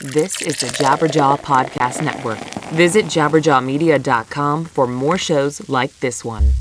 This is the Jabberjaw Podcast Network. Visit jabberjawmedia.com for more shows like this one.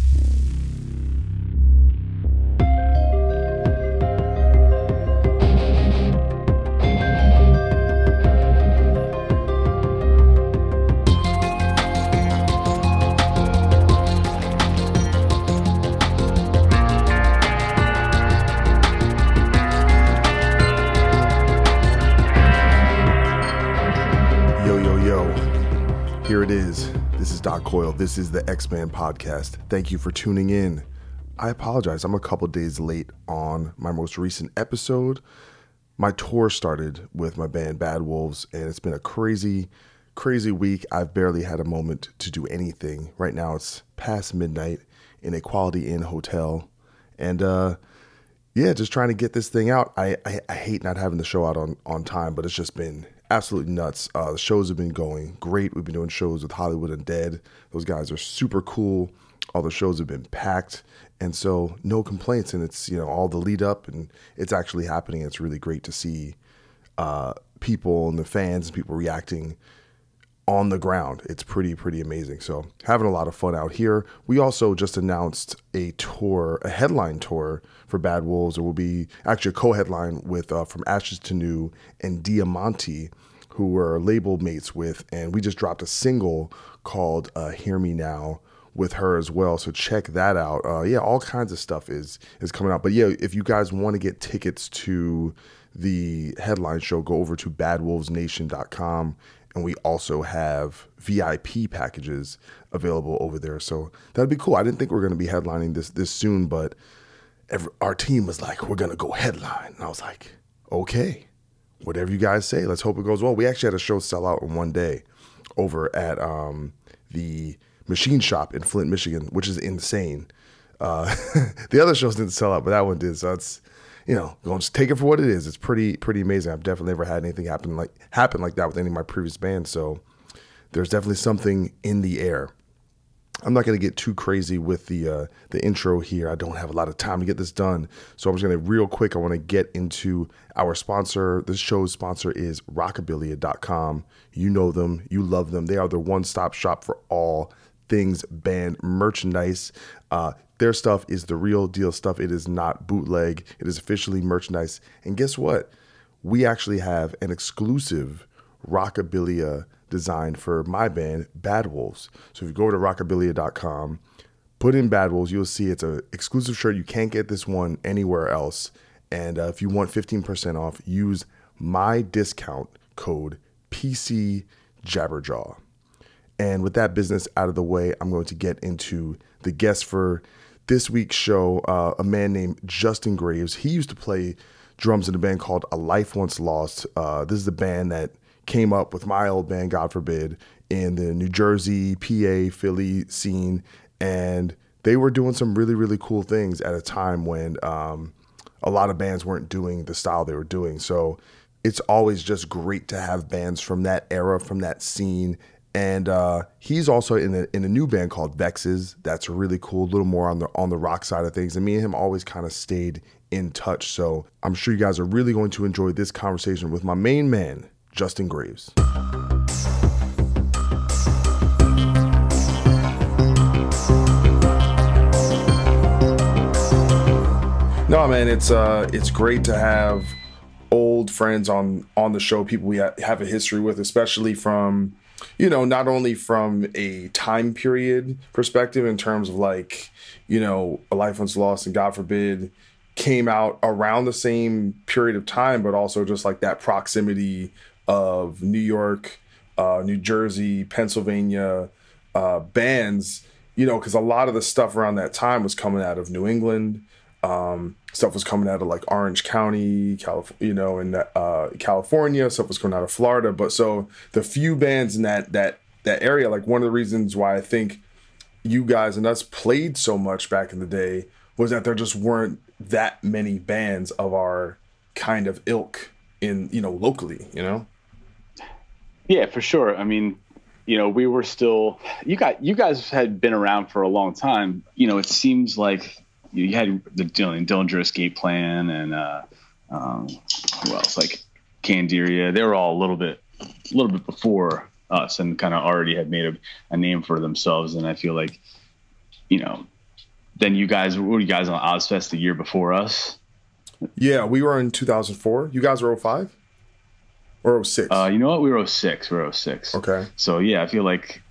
Coyle. This is the Ex Man podcast. Thank you for tuning in. I apologize. I'm a couple days late on my most recent episode. My tour started with my band Bad Wolves, and it's been a crazy, crazy week. I've barely had a moment to do anything. Right now, it's past midnight in a Quality Inn hotel. And, uh, yeah, just trying to get this thing out. I, I, I hate not having the show out on, on time, but it's just been absolutely nuts. Uh, the shows have been going great. We've been doing shows with Hollywood Undead. Those guys are super cool. All the shows have been packed, and so no complaints. And it's you know all the lead up, and it's actually happening. It's really great to see uh, people and the fans and people reacting on the ground. It's pretty, pretty amazing. So having a lot of fun out here. We also just announced a tour, a headline tour for Bad Wolves. It will be actually a co-headline with uh, From Ashes to New and Diamante, who we're label mates with, and we just dropped a single called uh, "Hear Me Now." with her as well. So check that out. Uh, yeah, all kinds of stuff is is coming out. But yeah, if you guys want to get tickets to the headline show, go over to badwolvesnation.com and we also have VIP packages available over there. So that'd be cool. I didn't think we are going to be headlining this this soon, but every, our team was like, "We're going to go headline," and I was like, "Okay, whatever you guys say. Let's hope it goes well." We actually had a show sell out in one day over at um, the Machine Shop in Flint, Michigan, which is insane. Uh, the other shows didn't sell out, but that one did. So it's you know, going to take it for what it is. It's pretty pretty amazing. I've definitely never had anything happen like happen like that with any of my previous bands. So there's definitely something in the air. I'm not going to get too crazy with the uh, the intro here. I don't have a lot of time to get this done, so I'm just going to real quick. I want to get into our sponsor. This show's sponsor is Rockabilia.com. You know them, you love them. They are the one stop shop for all things band merchandise. Uh, their stuff is the real deal stuff. It is not bootleg. It is officially merchandise. And guess what? We actually have an exclusive Rockabilia design for my band, Bad Wolves. So if you go over to rockabilia.com, put in Bad Wolves, you'll see it's an exclusive shirt. You can't get this one anywhere else. And uh, if you want 15% off, use my discount code PC Jabberjaw. And with that business out of the way, I'm going to get into the guest for this week's show, uh, a man named Justin Graves. He used to play drums in a band called A Life Once Lost. Uh, this is the band that came up with my old band, God forbid, in the New Jersey, PA, Philly scene. And they were doing some really, really cool things at a time when um, a lot of bands weren't doing the style they were doing. So it's always just great to have bands from that era, from that scene, and uh, he's also in a, in a new band called Vexes. That's really cool, a little more on the on the rock side of things. And me and him always kind of stayed in touch. So I'm sure you guys are really going to enjoy this conversation with my main man, Justin Graves. No, man, it's uh, it's great to have old friends on on the show, people we ha- have a history with, especially from you know, not only from a time period perspective in terms of like, you know, a life once lost and God forbid came out around the same period of time, but also just like that proximity of New York uh, New Jersey, Pennsylvania uh, bands, you know, because a lot of the stuff around that time was coming out of New England. Um, stuff was coming out of like Orange County, California, you know, in uh, California. Stuff was coming out of Florida. But so the few bands in that that that area, like one of the reasons why I think you guys and us played so much back in the day was that there just weren't that many bands of our kind of ilk in you know locally you know yeah for sure i mean you know we were still you got you guys had been around for a long time you know it seems like you had the Dylan, Dillinger Escape Plan and uh, um, who else like Candiria. They were all a little bit, a little bit before us, and kind of already had made a, a, name for themselves. And I feel like, you know, then you guys were you guys on Ozzfest the year before us? Yeah, we were in 2004. You guys were 05 or 06? Uh, you know what? We were 06. We were 06. Okay. So yeah, I feel like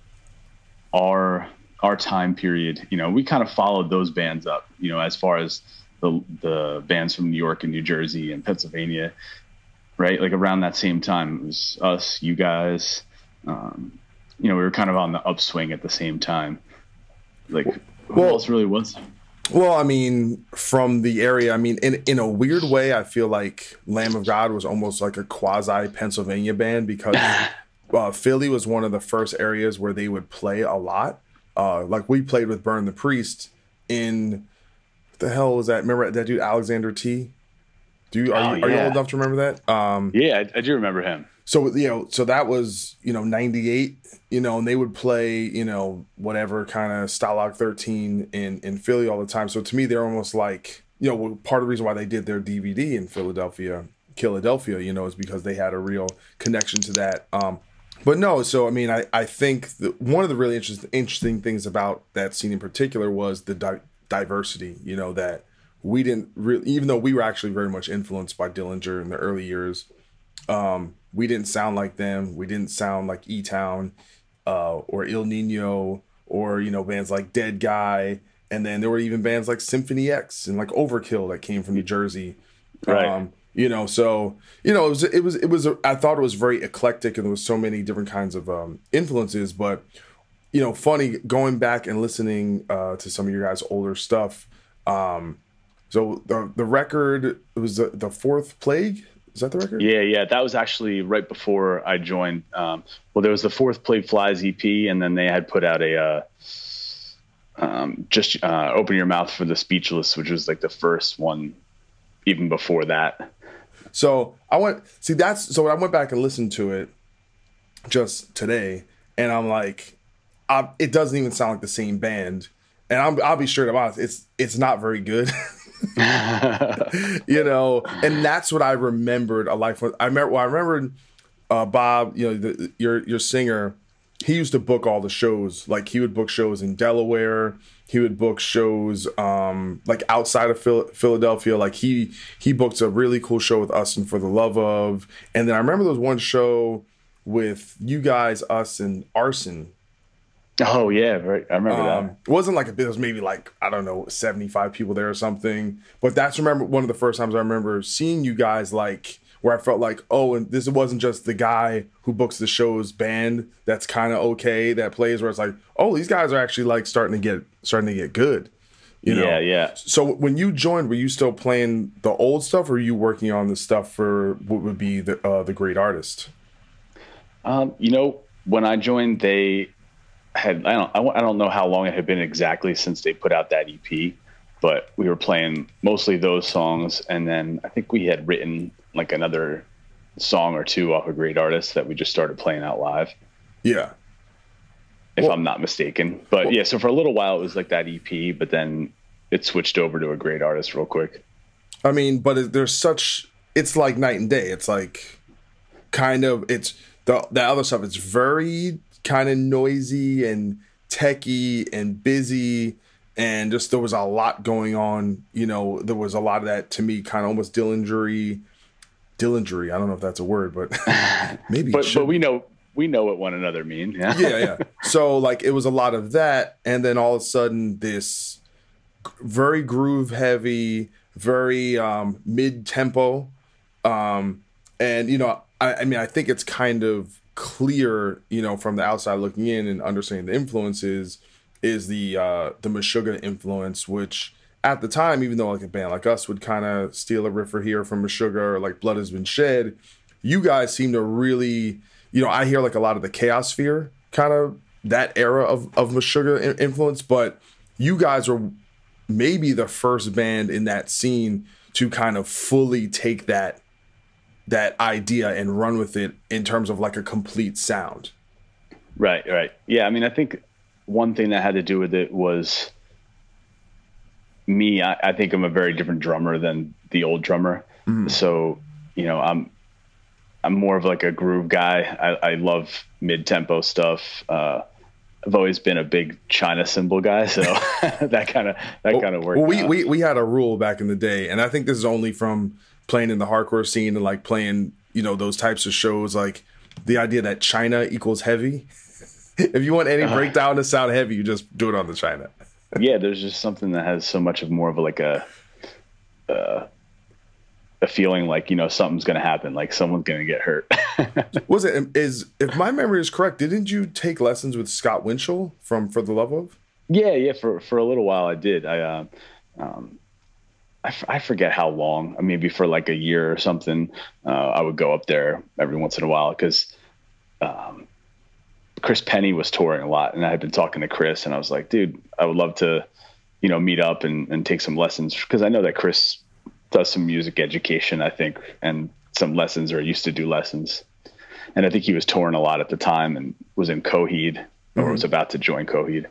our our time period, you know, we kind of followed those bands up, you know, as far as the the bands from New York and New Jersey and Pennsylvania, right? Like around that same time, it was us, you guys. Um, you know, we were kind of on the upswing at the same time. Like, who well, else really was? Well, I mean, from the area, I mean, in in a weird way, I feel like Lamb of God was almost like a quasi Pennsylvania band because uh, Philly was one of the first areas where they would play a lot. Uh, like we played with Burn the Priest in the hell was that? Remember that dude Alexander T? Do you are, oh, you, are you old enough to remember that? Um, yeah, I, I, do remember him. So you know, so that was you know '98, you know, and they would play you know whatever kind of Stalag 13 in in Philly all the time. So to me, they're almost like you know part of the reason why they did their DVD in Philadelphia, Philadelphia, you know, is because they had a real connection to that. Um, but no, so I mean, I I think that one of the really interesting interesting things about that scene in particular was the di- diversity. You know that we didn't really, even though we were actually very much influenced by Dillinger in the early years. Um, we didn't sound like them. We didn't sound like E Town uh, or Il Niño or you know bands like Dead Guy. And then there were even bands like Symphony X and like Overkill that came from New Jersey. Right. Um, you know so you know it was it was it was a, I thought it was very eclectic and there was so many different kinds of um, influences but you know funny going back and listening uh, to some of your guys older stuff um, so the the record it was the, the fourth plague is that the record yeah yeah that was actually right before i joined um, well there was the fourth plague flies ep and then they had put out a uh, um, just uh, open your mouth for the speechless which was like the first one even before that so I went see that's so I went back and listened to it just today, and I'm like, I, it doesn't even sound like the same band. And I'm, I'll be straight up honest, it's it's not very good. you know, and that's what I remembered a life. I remember. Well, I remembered uh, Bob. You know, the, your your singer. He used to book all the shows. Like he would book shows in Delaware he would book shows um, like outside of Phil- Philadelphia. Like he he booked a really cool show with us and for the love of. And then I remember there was one show with you guys, us, and Arson. Oh yeah, right. I remember um, that. It wasn't like a bit. It was maybe like I don't know, seventy five people there or something. But that's remember one of the first times I remember seeing you guys like where I felt like, oh, and this wasn't just the guy who books the show's band that's kind of okay that plays where it's like, oh, these guys are actually like starting to get starting to get good. You know? Yeah, yeah. So when you joined, were you still playing the old stuff, or were you working on the stuff for what would be the uh, the great artist? Um, you know, when I joined, they had I don't I don't know how long it had been exactly since they put out that EP, but we were playing mostly those songs, and then I think we had written like another song or two off a great artist that we just started playing out live. Yeah. If well, I'm not mistaken. But well, yeah, so for a little while it was like that EP, but then it switched over to a great artist real quick. I mean, but there's such it's like night and day. It's like kind of it's the the other stuff it's very kind of noisy and techy and busy and just there was a lot going on. You know, there was a lot of that to me, kind of almost Dillingery Dillingery. I don't know if that's a word, but maybe. but but we know we know what one another mean. Yeah. yeah, yeah. So like it was a lot of that, and then all of a sudden this very groove heavy, very um, mid tempo, um, and you know I, I mean I think it's kind of clear, you know, from the outside looking in and understanding the influences is the uh the Meshuggah influence, which at the time, even though like a band like us would kind of steal a riff or here from Meshuggah or like Blood Has Been Shed, you guys seem to really, you know, I hear like a lot of the Chaosphere kind of that era of of Meshuggah influence, but you guys were maybe the first band in that scene to kind of fully take that that idea and run with it in terms of like a complete sound. Right, right. Yeah, I mean, I think one thing that had to do with it was me. I, I think I'm a very different drummer than the old drummer. Mm. So, you know, I'm I'm more of like a groove guy. I, I love mid tempo stuff. Uh, I've always been a big China cymbal guy, so that kind of that well, kind of worked. Well, we, we we had a rule back in the day, and I think this is only from playing in the hardcore scene and like playing you know those types of shows. Like the idea that China equals heavy. if you want any uh, breakdown to sound heavy, you just do it on the China. yeah, there's just something that has so much of more of a, like a. Uh, a feeling like you know something's going to happen, like someone's going to get hurt. was it is if my memory is correct? Didn't you take lessons with Scott Winchell from For the Love of? Yeah, yeah. For for a little while, I did. I uh, um, I, f- I forget how long. Maybe for like a year or something. Uh, I would go up there every once in a while because um, Chris Pennie was touring a lot, and I had been talking to Chris, and I was like, dude, I would love to, you know, meet up and, and take some lessons because I know that Chris does some music education, I think, and some lessons or used to do lessons. And I think he was touring a lot at the time and was in Coheed mm-hmm. or was about to join Coheed.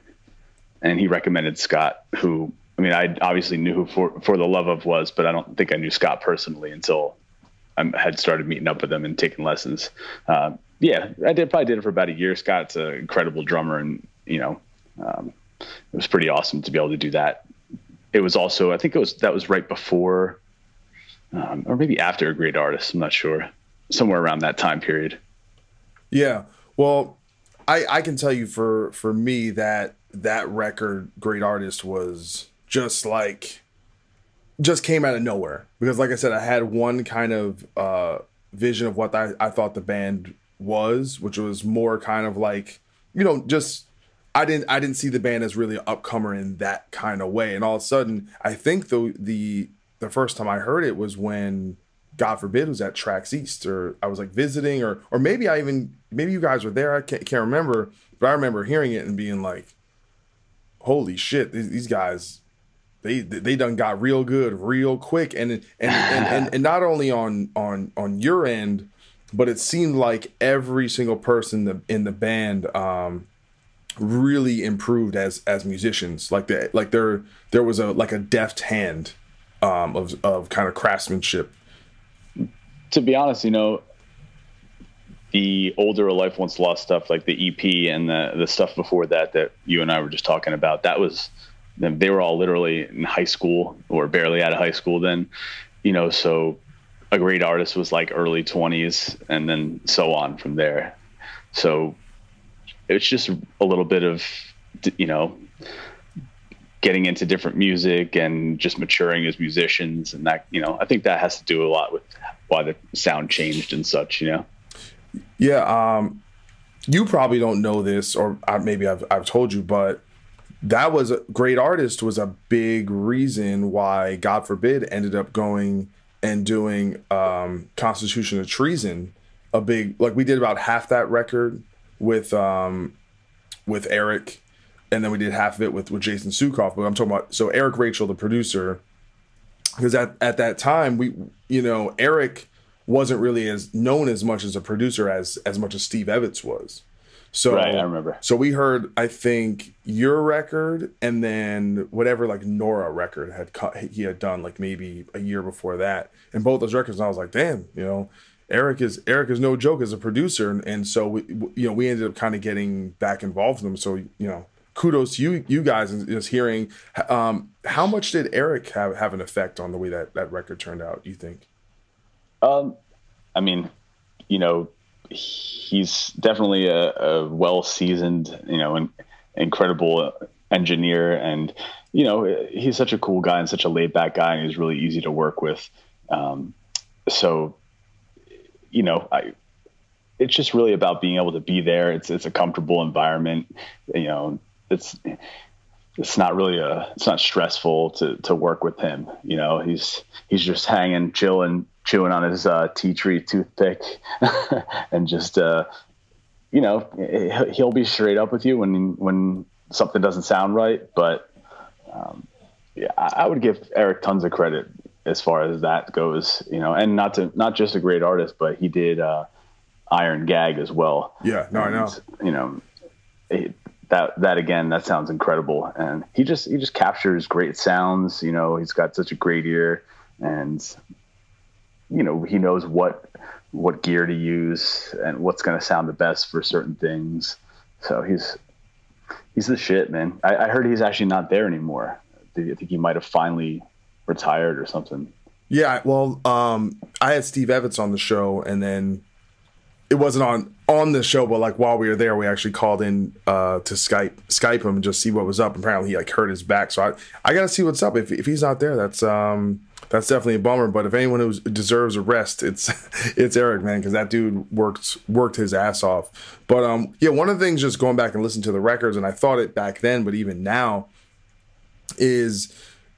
And he recommended Scott, who I mean, I obviously knew who for, for the love of was, but I don't think I knew Scott personally until I had started meeting up with him and taking lessons. Uh, yeah, I did probably did it for about a year. Scott's an incredible drummer, and you know, um, it was pretty awesome to be able to do that. It was also, I think it was that was right before um, or maybe after a great artist. I'm not sure. Somewhere around that time period. Yeah. Well, I I can tell you for for me that that record, Great Artist, was just like just came out of nowhere because like I said, I had one kind of uh, vision of what I, I thought the band was, which was more kind of like you know just I didn't I didn't see the band as really an upcomer in that kind of way, and all of a sudden I think the the the first time I heard it was when God forbid was at Trax East, or I was like visiting, or or maybe I even maybe you guys were there. I can't, can't remember, but I remember hearing it and being like, "Holy shit! These, these guys, they they done got real good, real quick." And and, and and and not only on on on your end, but it seemed like every single person in the in the band um, really improved as as musicians. Like the like there there was a like a deft hand um, of of kind of craftsmanship. To be honest, you know, the older life once lost stuff like the EP and the the stuff before that that you and I were just talking about, that was they were all literally in high school or barely out of high school then, you know, so a great artist was like early 20s and then so on from there. So it's just a little bit of you know getting into different music and just maturing as musicians and that you know i think that has to do a lot with why the sound changed and such you know yeah um you probably don't know this or maybe i've, I've told you but that was a great artist was a big reason why god forbid ended up going and doing um constitution of treason a big like we did about half that record with um with eric and then we did half of it with with Jason Suecof. But I'm talking about so Eric Rachel, the producer, because at at that time we you know Eric wasn't really as known as much as a producer as as much as Steve Evetts was. So right, I remember. So we heard, I think, your record, and then whatever like Nora record had cut, he had done like maybe a year before that, and both those records. And I was like, damn, you know, Eric is Eric is no joke as a producer, and, and so we, you know, we ended up kind of getting back involved with him. So you know, kudos to you you guys is hearing um, how much did Eric have have an effect on the way that that record turned out you think um I mean you know he's definitely a, a well seasoned you know an incredible engineer and you know he's such a cool guy and such a laid back guy and he's really easy to work with um, so you know I it's just really about being able to be there. It's it's a comfortable environment. You know, it's it's not really a it's not stressful to to work with him. You know, he's he's just hanging, chilling, chewing on his uh, tea tree toothpick, and just uh, you know he'll be straight up with you when when something doesn't sound right. But um, yeah, I would give Eric tons of credit as far as that goes. You know, and not to not just a great artist, but he did uh, Iron Gag as well. Yeah, no, and, I know. You know. It, that that again that sounds incredible and he just he just captures great sounds you know he's got such a great ear and you know he knows what what gear to use and what's going to sound the best for certain things. So he's he's the shit man. I, I heard he's actually not there anymore. I think he might have finally retired or something. Yeah well um i had steve evetts on the show and then it wasn't on on the show, but like while we were there, we actually called in uh, to Skype Skype him and just see what was up. Apparently, he like hurt his back, so I I gotta see what's up. If if he's not there, that's um that's definitely a bummer. But if anyone who deserves a rest, it's it's Eric, man, because that dude worked worked his ass off. But um yeah, one of the things just going back and listening to the records, and I thought it back then, but even now, is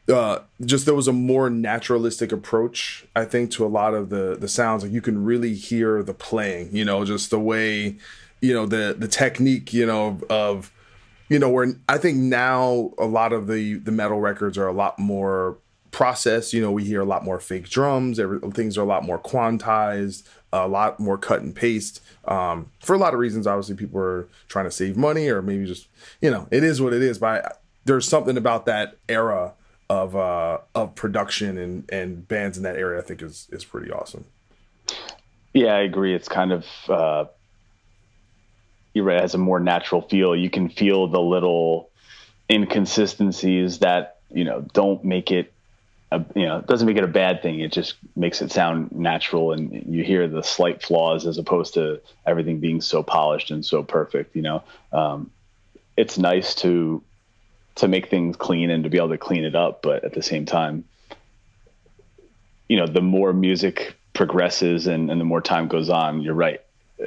uh, just there was a more naturalistic approach, I think, to a lot of the the sounds. Like you can really hear the playing, you know, just the way, you know, the the technique, you know, of, you know, where I think now a lot of the the metal records are a lot more processed. You know, we hear a lot more fake drums. Every, things are a lot more quantized, a lot more cut and paste. Um, for a lot of reasons, obviously, people are trying to save money, or maybe just you know, it is what it is. But I, there's something about that era of uh, of production and and bands in that area, I think is is pretty awesome. Yeah, I agree. It's kind of uh, you're right. It has a more natural feel. You can feel the little inconsistencies that you know don't make it a, you know, it doesn't make it a bad thing. It just makes it sound natural, and you hear the slight flaws as opposed to everything being so polished and so perfect. You know, um, it's nice to to make things clean and to be able to clean it up. But at the same time, you know, the more music progresses and, and the more time goes on, you're right. Uh,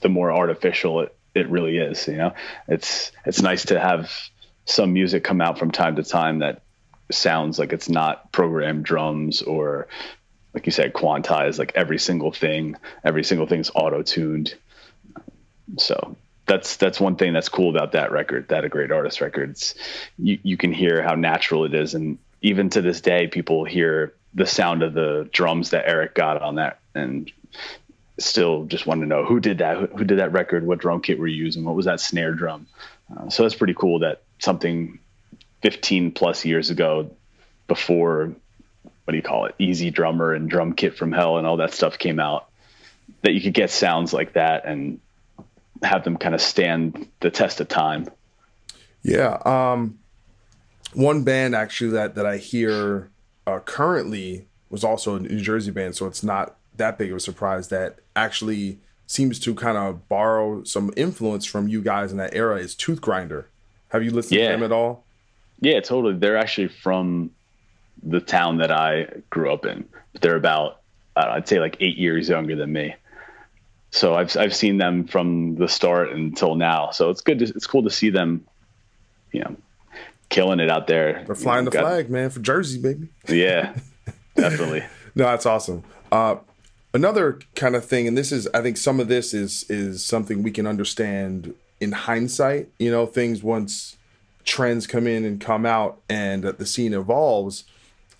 the more artificial it, it really is, you know, it's, it's nice to have some music come out from time to time that sounds like it's not programmed drums or like you said, quantized, like every single thing, every single thing's auto tuned. So that's that's one thing that's cool about that record, that a great artist records. You you can hear how natural it is, and even to this day, people hear the sound of the drums that Eric got on that, and still just want to know who did that, who, who did that record, what drum kit were you using, what was that snare drum. Uh, so that's pretty cool that something 15 plus years ago, before what do you call it, EZdrummer and Drum Kit from Hell and all that stuff came out, that you could get sounds like that and have them kind of stand the test of time. Yeah. Um, one band actually that that I hear uh, currently was also a New Jersey band, so it's not that big of a surprise that actually seems to kind of borrow some influence from you guys in that era is Toothgrinder. Have you listened yeah. to them at all? Yeah, totally. They're actually from the town that I grew up in. They're about uh, I'd say like eight years younger than me so I've I've seen them from the start until now. So it's good. To, it's cool to see them, you know, killing it out there. They're flying you know, the got, flag, man, for Jersey, baby. Yeah, definitely. no, that's awesome. Uh, another kind of thing, and this is, I think, some of this is is something we can understand in hindsight. You know, things once trends come in and come out, and the scene evolves,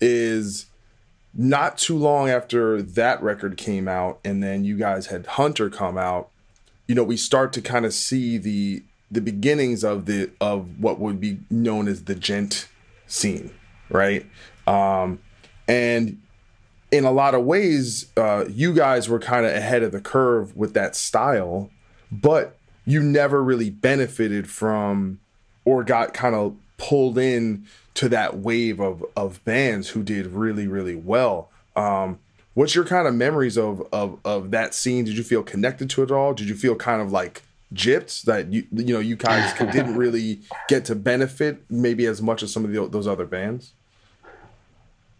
is not too long after that record came out and then you guys had hunter come out you know we start to kind of see the the beginnings of the of what would be known as the djent scene right? Um and in a lot of ways uh you guys were kind of ahead of the curve with that style but you never really benefited from or got kind of pulled in to that wave of of bands who did really really well. Um, what's your kind of memories of of of that scene? Did you feel connected to it all? Did you feel kind of like gypped that you you know you guys didn't really get to benefit maybe as much as some of the, those other bands?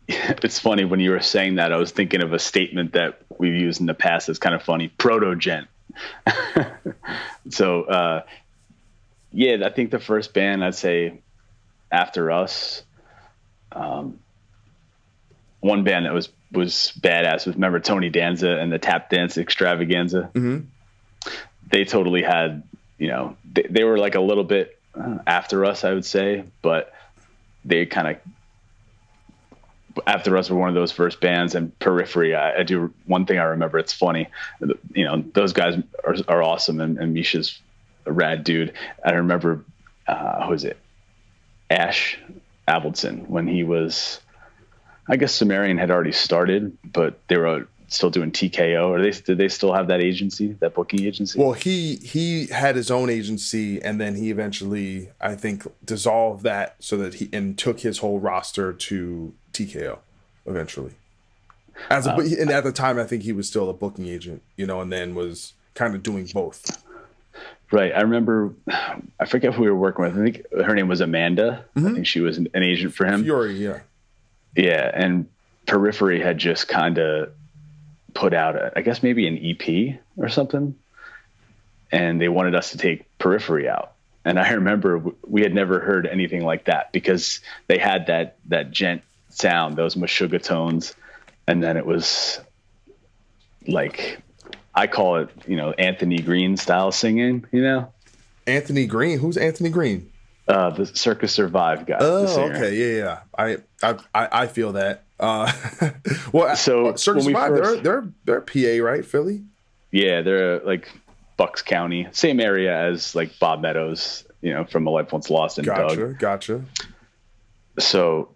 It's funny when you were saying that I was thinking of a statement that we've used in the past. that's kind of funny. Proto djent. so uh, yeah, I think the first band I'd say after us, um, one band that was was badass was remember Tony Danza and the Tap Dance Extravaganza. Mm-hmm. They totally had you know they, they were like a little bit uh, after us, I would say, but they kind of after us were one of those first bands. And periphery I, I, do one thing i remember it's funny you know those guys are, are awesome. And, and misha's a rad dude. I remember uh who is it ash avildsen when he was i guess sumerian had already started but they were still doing tko or they did they still have that agency that booking agency well he he had his own agency and then he eventually i think dissolved that so that he and took his whole roster to TKO eventually. As a, um, and at the time, I think he was still a booking agent, you know, and then was kind of doing both. Right. I remember, I forget who we were working with. I think her name was Amanda. Mm-hmm. I think she was an, an, agent for him. Fury, yeah. Yeah. And Periphery had just kind of put out, a, I guess maybe an EP or something. And they wanted us to take Periphery out. And I remember we had never heard anything like that because they had that that djent sound, those Meshuggah tones, and then it was like I call it, you know, Anthony Green style singing. You know, Anthony Green. Who's Anthony Green? Uh, the Circa Survive guy. Oh, okay, yeah, yeah. I, I, I feel that. Uh, well, so uh, Circa Survive, first, they're they're they're PA, right? Philly. Yeah, they're like Bucks County, same area as like Bob Meadows, you know, from A Life Once Lost and gotcha, Doug. Gotcha. So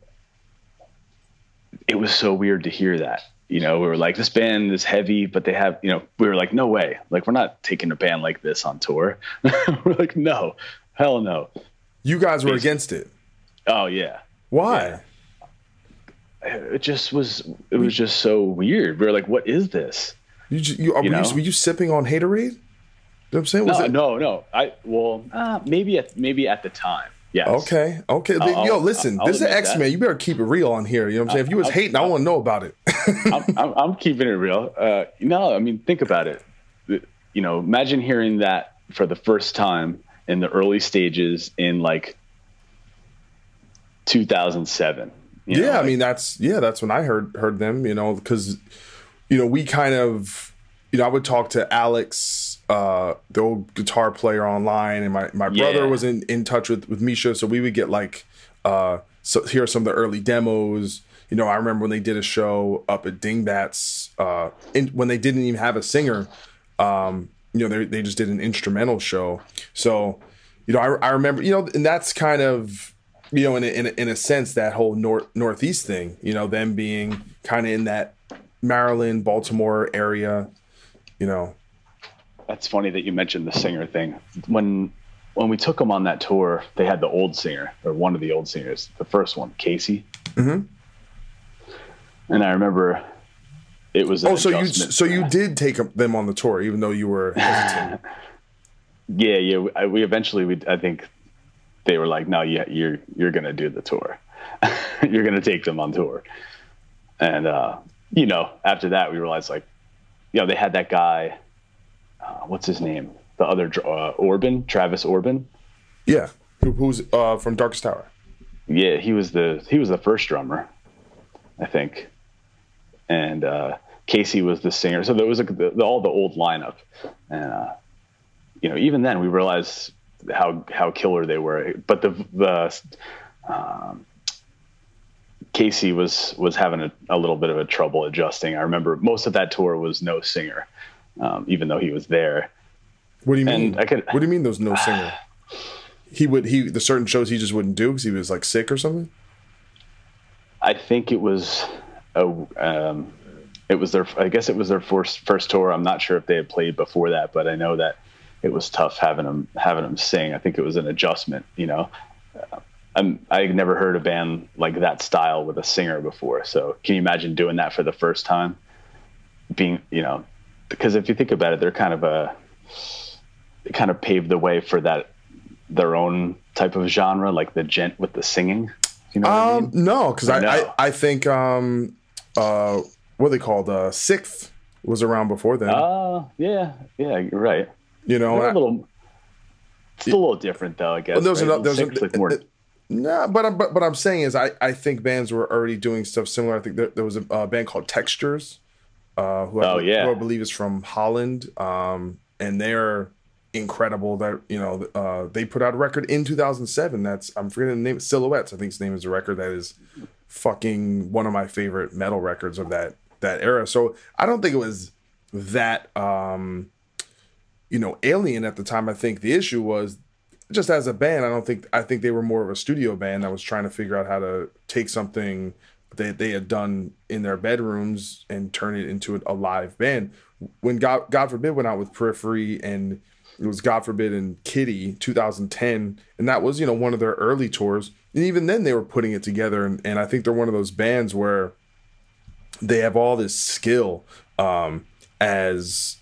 it was so weird to hear that. You know, we were like, this band is heavy, but they have, you know, we were like, no way. Like, we're not taking a band like this on tour. we're like, no, hell no. You guys were Basically. against it. Oh, yeah. Why? Yeah. It just was, it was just so weird. We were like, what is this? You, you, you, were, you, were you sipping on Haterade? You know what I'm saying? Was no, it... no, no. I, well, uh, maybe at, maybe at the time. Yes. Okay. Okay. I'll, Yo, listen. I'll, this is X Men. You better keep it real on here. You know what I'm saying? If you was hating, I want to know about it. I'm, I'm, I'm, keeping it real. Uh, no, I mean, think about it. You know, imagine hearing that for the first time in the early stages in like 2007. yeah, know, like, I mean that's yeah, that's when I heard heard them. You know, because you know we kind of you know I would talk to Alex uh, the old guitar player online, and my, my yeah. brother was in, in touch with, with Misha, so we would get like uh, so here are some of the early demos. You know, I remember when they did a show up at Dingbats, uh, in, when they didn't even have a singer. Um, you know, they they just did an instrumental show. So, you know, I, I remember, you know, and that's kind of, you know, in a, in a, in a sense that whole north northeast thing. You know, them being kind of in that Maryland, Baltimore area. You know, that's funny that you mentioned the singer thing. When when we took them on that tour, they had the old singer or one of the old singers, the first one, Casey. Mm-hmm. And I remember it was. Oh, so you so you did take them on the tour, even though you were hesitant. yeah, yeah. We eventually, we I think they were like, "No, yeah, you're you're gonna do the tour. you're gonna take them on tour." And uh, you know, after that, we realized like, you know, they had that guy uh, what's his name? The other uh, Orbin, Travis Orbin. Yeah, who's uh, from Darkest Hour. Yeah, he was the he was the first drummer, I think, and uh, Casey was the singer. So there was like the, the, all the old lineup, and uh, you know even then we realized how how killer they were. But the the um, Casey was was having a, a, little bit of a trouble adjusting. I remember most of that tour was no singer, um, even though he was there. What do you mean? Could, what do you mean? There's no singer. he would he the certain shows he just wouldn't do because he was like sick or something. I think it was a um, it was their I guess it was their first first tour. I'm not sure if they had played before that, but I know that it was tough having them having them sing. I think it was an adjustment. You know, I'm I never heard a band like that style with a singer before. So can you imagine doing that for the first time? Being you know because if you think about it, they're kind of a they kind of paved the way for that their own type of genre, like the djent with the singing. You know um, I mean? No, because I, I, I think um uh what are they called uh SikTh was around before then. Oh, uh, yeah, yeah, you're right. You know, a little. It's a little different though, I guess. Well, there's right? another, there's a, like more. Nah, but I'm, but, but I'm saying is I, I think bands were already doing stuff similar. I think there, there was a, band called Textures, uh, who, oh, I, yeah. who I believe is from Holland, um, and they're incredible. That you know uh, they put out a record in 2007. That's I'm forgetting the name. Silhouettes, I think his name is a record that is fucking one of my favorite metal records of that that era. So I don't think it was that um, you know alien at the time. I think the issue was just as a band. I don't think I think they were more of a studio band that was trying to figure out how to take something that they had done in their bedrooms and turn it into a live band. When God God forbid went out with Periphery and it was God forbid and Kittie 2010, and that was you know one of their early tours. And even then they were putting it together, and, and I think they're one of those bands where they have all this skill um, as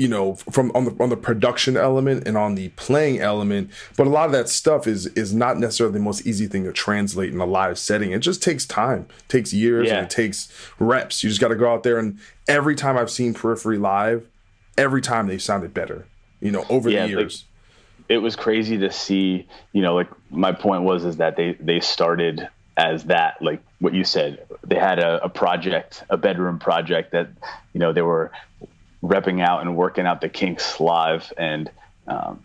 you know from on the on the production element and on the playing element but a lot of that stuff is is not necessarily the most easy thing to translate in a live setting. It just takes time it takes years yeah. and it takes reps. You just got to go out there and every time i've seen periphery live every time they've sounded better you know over yeah, the years. like, it was crazy to see you know like my point was is that they they started as that like what you said. They had a, a project a bedroom project that you know they were repping out and working out the kinks live and um,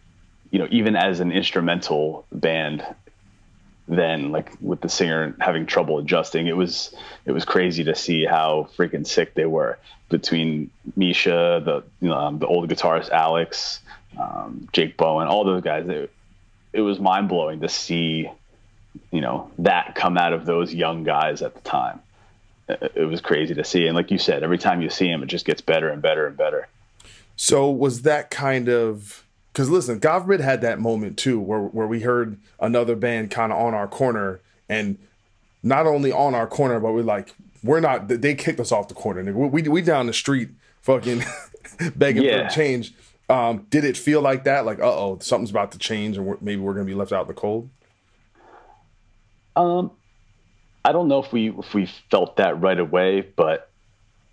you know even as an instrumental band then like with the singer having trouble adjusting it was it was crazy to see how freaking sick they were between misha the you know um, the old guitarist alex um, jake bowen all those guys. It, it was mind-blowing to see you know that come out of those young guys at the time it was crazy to see. And like you said, every time you see him, it just gets better and better and better. So was that kind of because listen, God forbid had that moment too, where where we heard another band kind of on our corner, and not only on our corner, but we're like, we're not. They kicked us off the corner. We we, we down the street, fucking begging yeah. for change. Um, did it feel like that? Like, uh oh, something's about to change, and we're, maybe we're gonna be left out in the cold. Um, I don't know if we if we felt that right away, but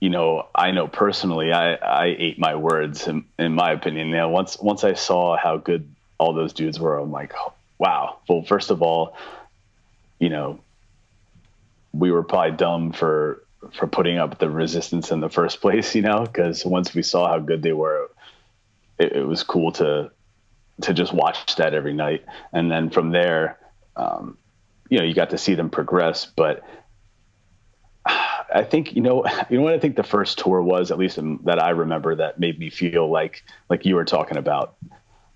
you know, I know personally, I I ate my words in, in my opinion. You know, once once I saw how good all those dudes were, I'm like, wow. Well, first of all, you know, we were probably dumb for for putting up the resistance in the first place, you know, because once we saw how good they were, it, it, was cool to to just watch that every night, and then from there, um, you know you got to see them progress but I think you know you know what I think the first tour was at least that I remember that made me feel like like you were talking about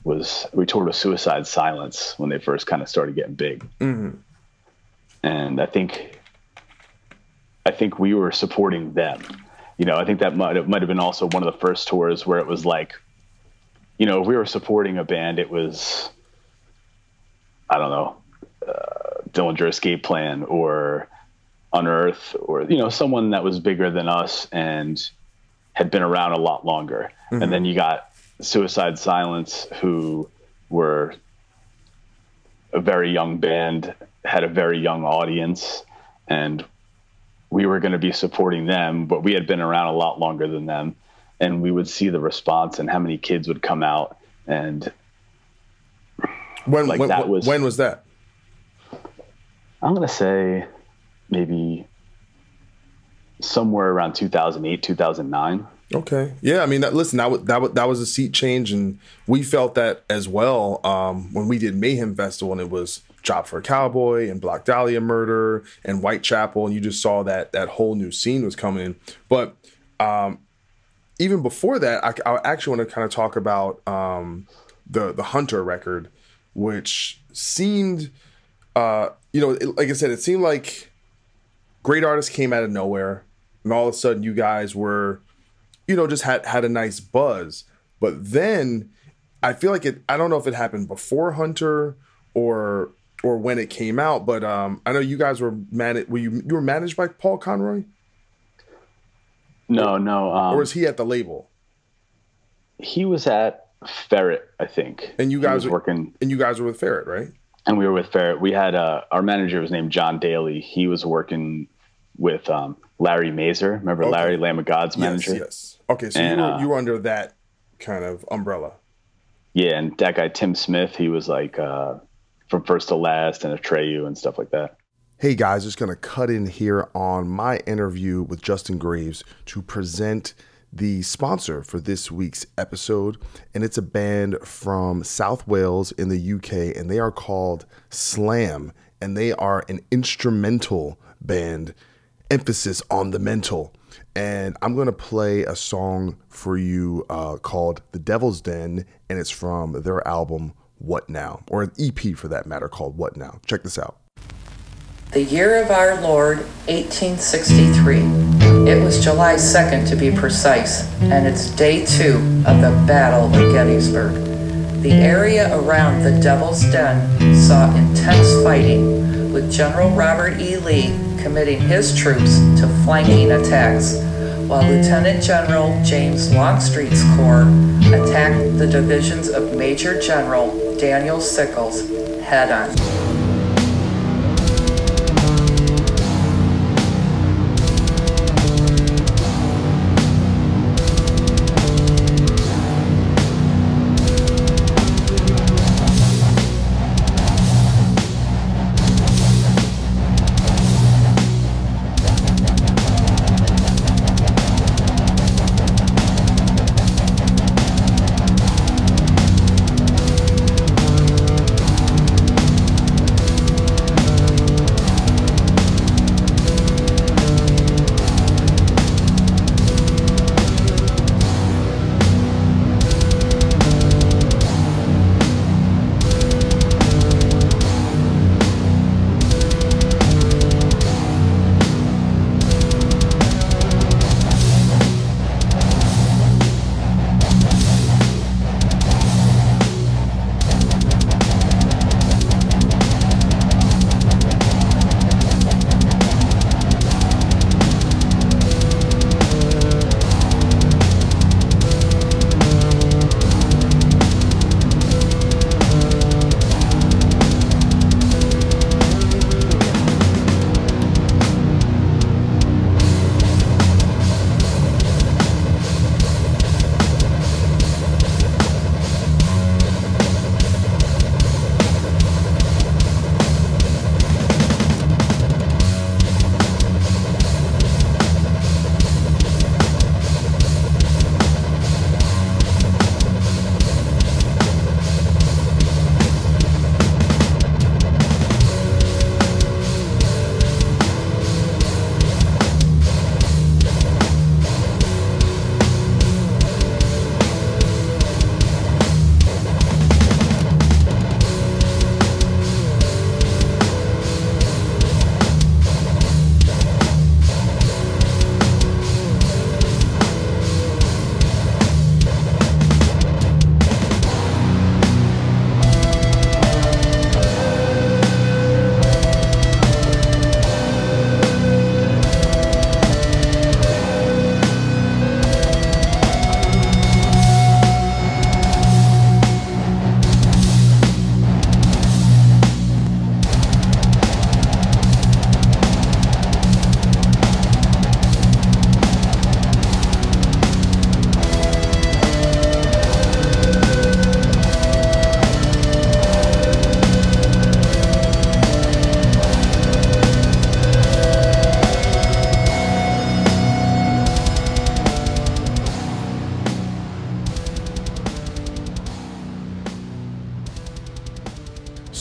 was we toured with Suicide Silence when they first kind of started getting big, mm-hmm. and I think I think we were supporting them. You know, I think that might might have been also one of the first tours where it was like, you know, if we were supporting a band, it was I don't know. Uh, Dillinger Escape Plan or Unearth or you know someone that was bigger than us and had been around a lot longer. Mm-hmm. And then you got Suicide Silence who were a very young band, had a very young audience and we were going to be supporting them, but we had been around a lot longer than them and we would see the response and how many kids would come out and when like when, that was when was that I'm going to say maybe somewhere around 2008, 2009. Okay. Yeah. I mean, that, listen, that, that, that was a seat change. And we felt that as well um, when we did Mayhem Festival and it was Job for a Cowboy and Black Dahlia Murder and Whitechapel. And you just saw that that whole new scene was coming in. But um, even before that, I, I, actually want to kind of talk about um, the, the Hunter record, which seemed – uh, you know, it, like I said, it seemed like great artists came out of nowhere, and all of a sudden you guys were, you know, just had had a nice buzz. But then I feel like it. I don't know if it happened before Hunter or or when it came out, but um, I know you guys were managed. Were you you were managed by Paul Conroy? No, no. Um, or was he at the label? He was at Ferret, I think. And you guys were working. And you guys were with Ferret, right? And we were with Ferret. We had uh, our manager was named John Daly. He was working with um, Larry Mazer. Remember Okay. Larry Lamb of God's Yes, manager? yes. Okay, so And, you were uh, you were under that kind of umbrella. Yeah, and that guy Tim Smith, he was like uh, from first to last and Atreyu and stuff like that. Hey guys, just going to cut in here on my interview with Justin Graves to present the sponsor for this week's episode. And it's a band from South Wales in the UK, and they are called Slam, and they are an instrumental band, emphasis on the mental. And I'm to play a song for you uh, called The Devil's Den, and it's from their album What Now, or an EP for that matter called What Now. Check this out. The year of our Lord, 1863. It was July 2nd to be precise, and it's day two of the Battle of Gettysburg. The area around the Devil's Den saw intense fighting, with General Robert E. Lee committing his troops to flanking attacks, while Lieutenant General James Longstreet's corps attacked the divisions of Major General Daniel Sickles head on.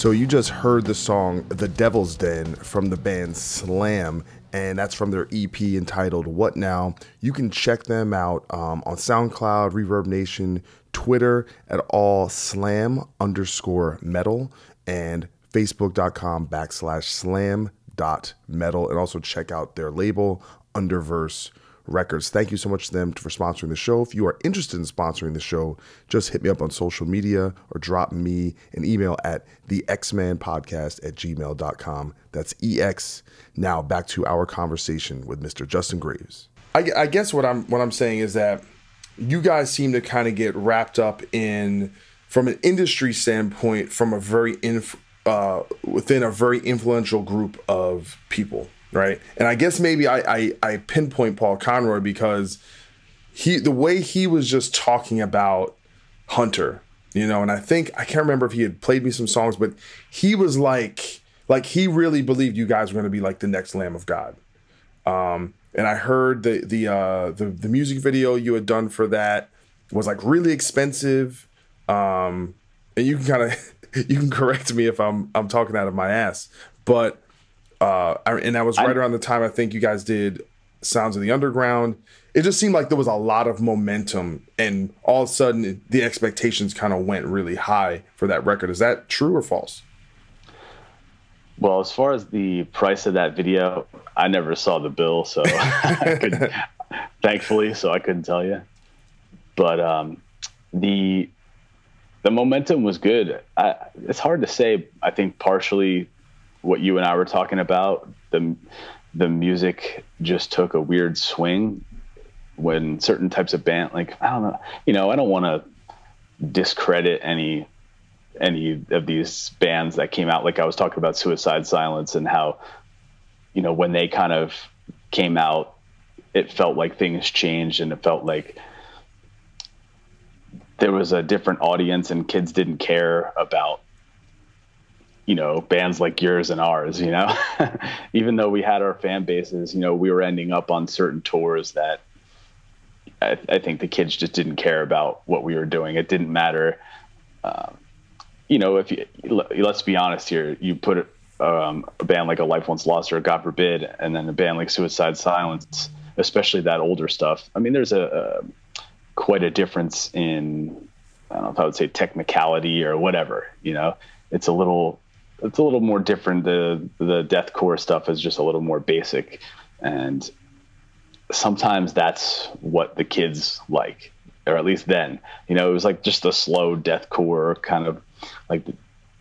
So you just heard the song The Devil's Den from the band Slam, and that's from their EP entitled What Now. You can check them out um, on SoundCloud, Reverb Nation, Twitter at all slam underscore metal, and facebook.com backslash slam dot metal, and also check out their label, Underverse Records. Thank you so much to them for sponsoring the show. If you are interested in sponsoring the show, just hit me up on social media or drop me an email at the xmanpodcast at gmail.com. That's EX. Now back to our conversation with Mr. Justin Graves. I, I guess what I'm what I'm saying is that you guys seem to kind of get wrapped up in from an industry standpoint from a very inf, uh, within a very influential group of people right? And I guess maybe I, I, I pinpoint Paul Conroy because he the way he was just talking about Hunter, you know, and I think I can't remember if he had played me some songs, but he was like like he really believed you guys were going to be like the next Lamb of God. Um, and I heard the the uh, the the music video you had done for that was like really expensive. Um, and you can kind of you can correct me if I'm I'm talking out of my ass, but uh, and that was right I, around the time I think you guys did Sounds of the Underground. It just seemed like there was a lot of momentum, and all of a sudden the expectations kind of went really high for that record. Is that true or false? Well, as far as the price of that video, I never saw the bill, so I could, thankfully, so I couldn't tell you. But um, the the momentum was good. I, it's hard to say. I think partially what you and I were talking about the the music just took a weird swing when certain types of band like I don't know you know I don't want to discredit any any of these bands that came out. Like I was talking about Suicide Silence and how you know when they kind of came out it felt like things changed and it felt like there was a different audience and kids didn't care about you know bands like yours and ours you know? Even though we had our fan bases you know we were ending up on certain tours that I, I think the kids just didn't care about what we were doing. It didn't matter um, you know if you let's be honest here. You put um, a band like a life once lost or god forbid and then a band like suicide silence especially that older stuff i mean there's a, a quite a difference in I don't know if I would say technicality or whatever. You know, it's a little it's a little more different. The the deathcore stuff is just a little more basic, and sometimes that's what the kids like, or at least then. You know, it was like just a slow deathcore kind of like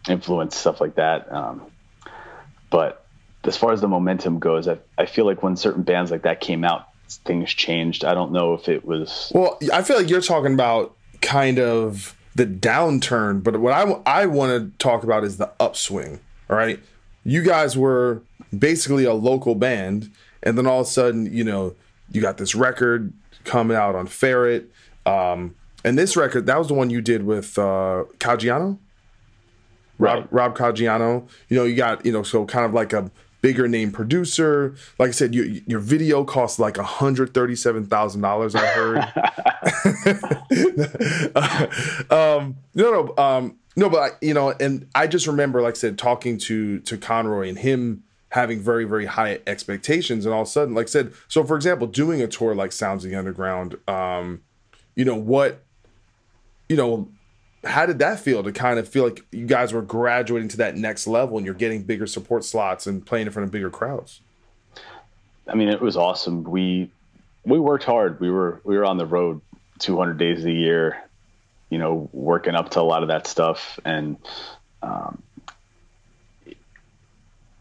influence stuff like that. Um, but as far as the momentum goes, I, I feel like when certain bands like that came out, things changed. I don't know if it was. Well, I feel like you're talking about kind of the downturn, but what I, I want to talk about is the upswing. All right. You guys were basically a local band, and then all of a sudden, you know, you got this record coming out on Ferret. Um, and this record, that was the one you did with uh, Caggiano? Rob, right. Rob Caggiano. You know, you got, you know, so kind of like a bigger name producer. Like I said, you, your video costs like $137,000, I heard. um, no, no, um, no, but I, you know, and I just remember, like I said, talking to to Conroy and him having very, very high expectations, and all of a sudden, like I said, so for example, doing a tour like Sounds of the Underground, um, you know what, you know, how did that feel to kind of feel like you guys were graduating to that next level and you're getting bigger support slots and playing in front of bigger crowds? I mean, it was awesome. We we worked hard. We were we were on the road 200 days a year, you know, working up to a lot of that stuff, and um,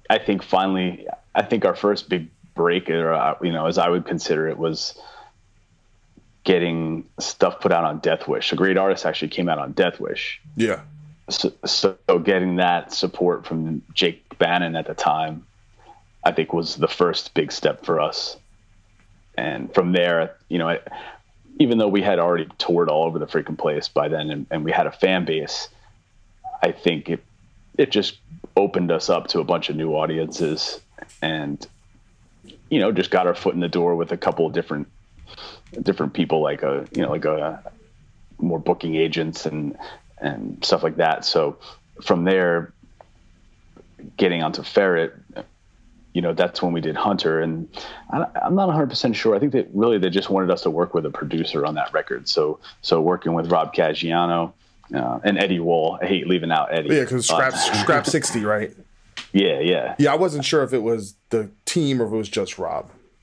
I think finally, I think our first big break, or uh, you know, as I would consider it, was getting stuff put out on Death Wish. A great artist actually came out on Death Wish. Yeah. So, so getting that support from Jake Bannon at the time, I think was the first big step for us. And from there, you know, even though we had already toured all over the freaking place by then and, and we had a fan base, I think it it just opened us up to a bunch of new audiences and you know just got our foot in the door with a couple of different different people like a you know like a more booking agents and and stuff like that. So from there, getting onto Ferret, you know, that's when we did Hunter, and I, am not 100 percent sure. I think that really they just wanted us to work with a producer on that record. So so working with Rob Caggiano uh, and Eddie Wohl. I hate leaving out Eddie. Yeah, because Scrap Scrap 60, right? Yeah, yeah. Yeah, I wasn't sure if it was the team or if it was just Rob.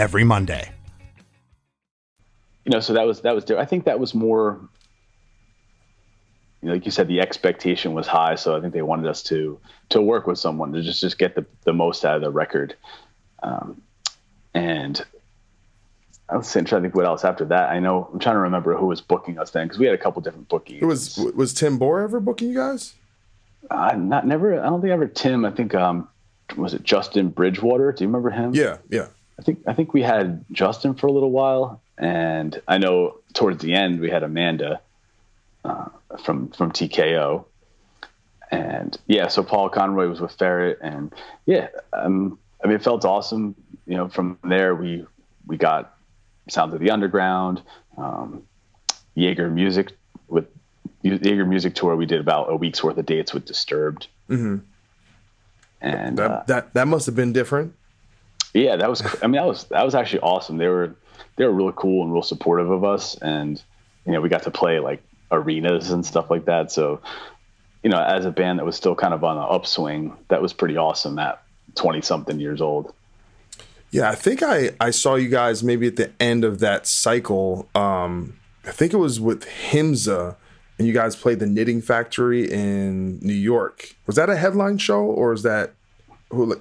every Monday. You know, so that was that was. I think that was more. You know, like you said, the expectation was high, so I think they wanted us to to work with someone to just just get the the most out of the record. Um, and I was trying to think what else after that. I know I'm trying to remember who was booking us then because we had a couple different bookings. It was was Tim Bohr ever booking you guys? Uh, not never. I don't think ever Tim. I think um, was it Justin Bridgewater? Do you remember him? Yeah, yeah. I think I think we had Justin for a little while, and I know towards the end we had Amanda uh, from from TKO, and yeah. So Paul Conroy was with Ferret, and yeah, um, I mean it felt awesome. You know, from there we we got Sounds of the Underground, um, Jaeger Music with Jaeger Music Tour. We did about a week's worth of dates with Disturbed. Mm-hmm. And that, uh, that that must have been different. Yeah, that was. I mean, that was that was actually awesome. They were they were real cool and real supportive of us, and you know, we got to play like arenas and stuff like that. So, you know, as a band that was still kind of on an upswing, that was pretty awesome at twenty something years old. Yeah, I think I I saw you guys maybe at the end of that cycle. Um, I think it was with Himsa, and you guys played the Knitting Factory in New York. Was that a headline show, or is that who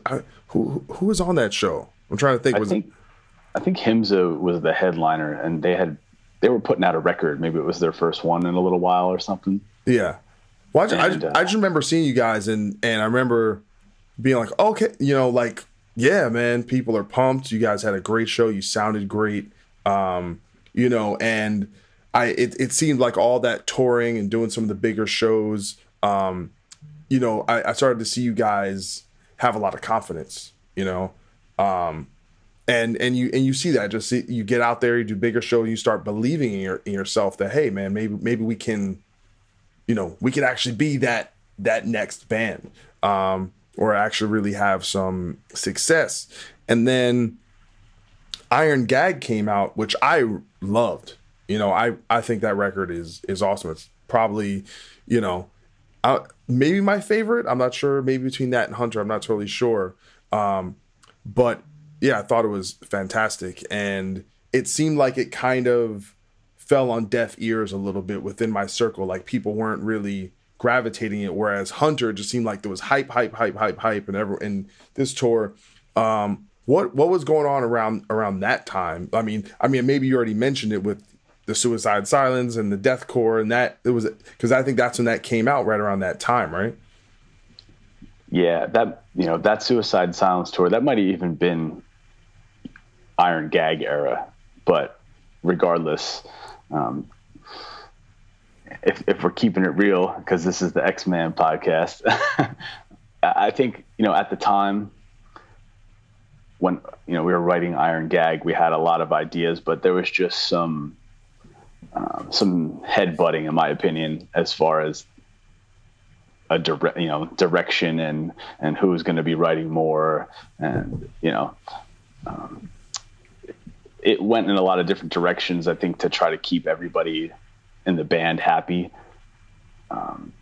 who who was on that show? I'm trying to think. I was think I think Himsa was the headliner, and they had they were putting out a record. Maybe it was their first one in a little while or something. Yeah. Well, I, just, And, I, uh, I just remember seeing you guys, and and I remember being like, okay, you know, like yeah, man, people are pumped. You guys had a great show. You sounded great. Um, you know, and I it, it seemed like all that touring and doing some of the bigger shows. Um, you know, I, I started to see you guys have a lot of confidence. You know, um, and and you and you see that just see, you get out there, you do bigger shows, you start believing in your in yourself that hey, man, maybe maybe we can, you know, we could actually be that that next band, um, or actually really have some success. And then Iron Gag came out, which I loved. You know, I I think that record is is awesome. It's probably, you know, uh, maybe my favorite. I'm not sure. Maybe between that and Hunter, I'm not totally sure. Um, but yeah, I thought it was fantastic, and it seemed like it kind of fell on deaf ears a little bit within my circle. Like people weren't really gravitating it. Whereas Hunter just seemed like there was hype, hype, hype, hype, hype, and ever and this tour. Um, what what was going on around around that time? I mean, I mean, maybe you already mentioned it with the Suicide Silence and the Deathcore, and that it was because I think that's when that came out right around that time, right? Yeah, that you know that Suicide Silence tour that might have even been Iron Gag era, but regardless, um, if if we're keeping it real, because this is the X Man podcast, I think you know at the time when you know we were writing Iron Gag, we had a lot of ideas, but there was just some um, some headbutting, in my opinion, as far as a direct, you know, direction and and who's going to be writing more, and you know, um, it went in a lot of different directions. I think to try to keep everybody in the band happy, um,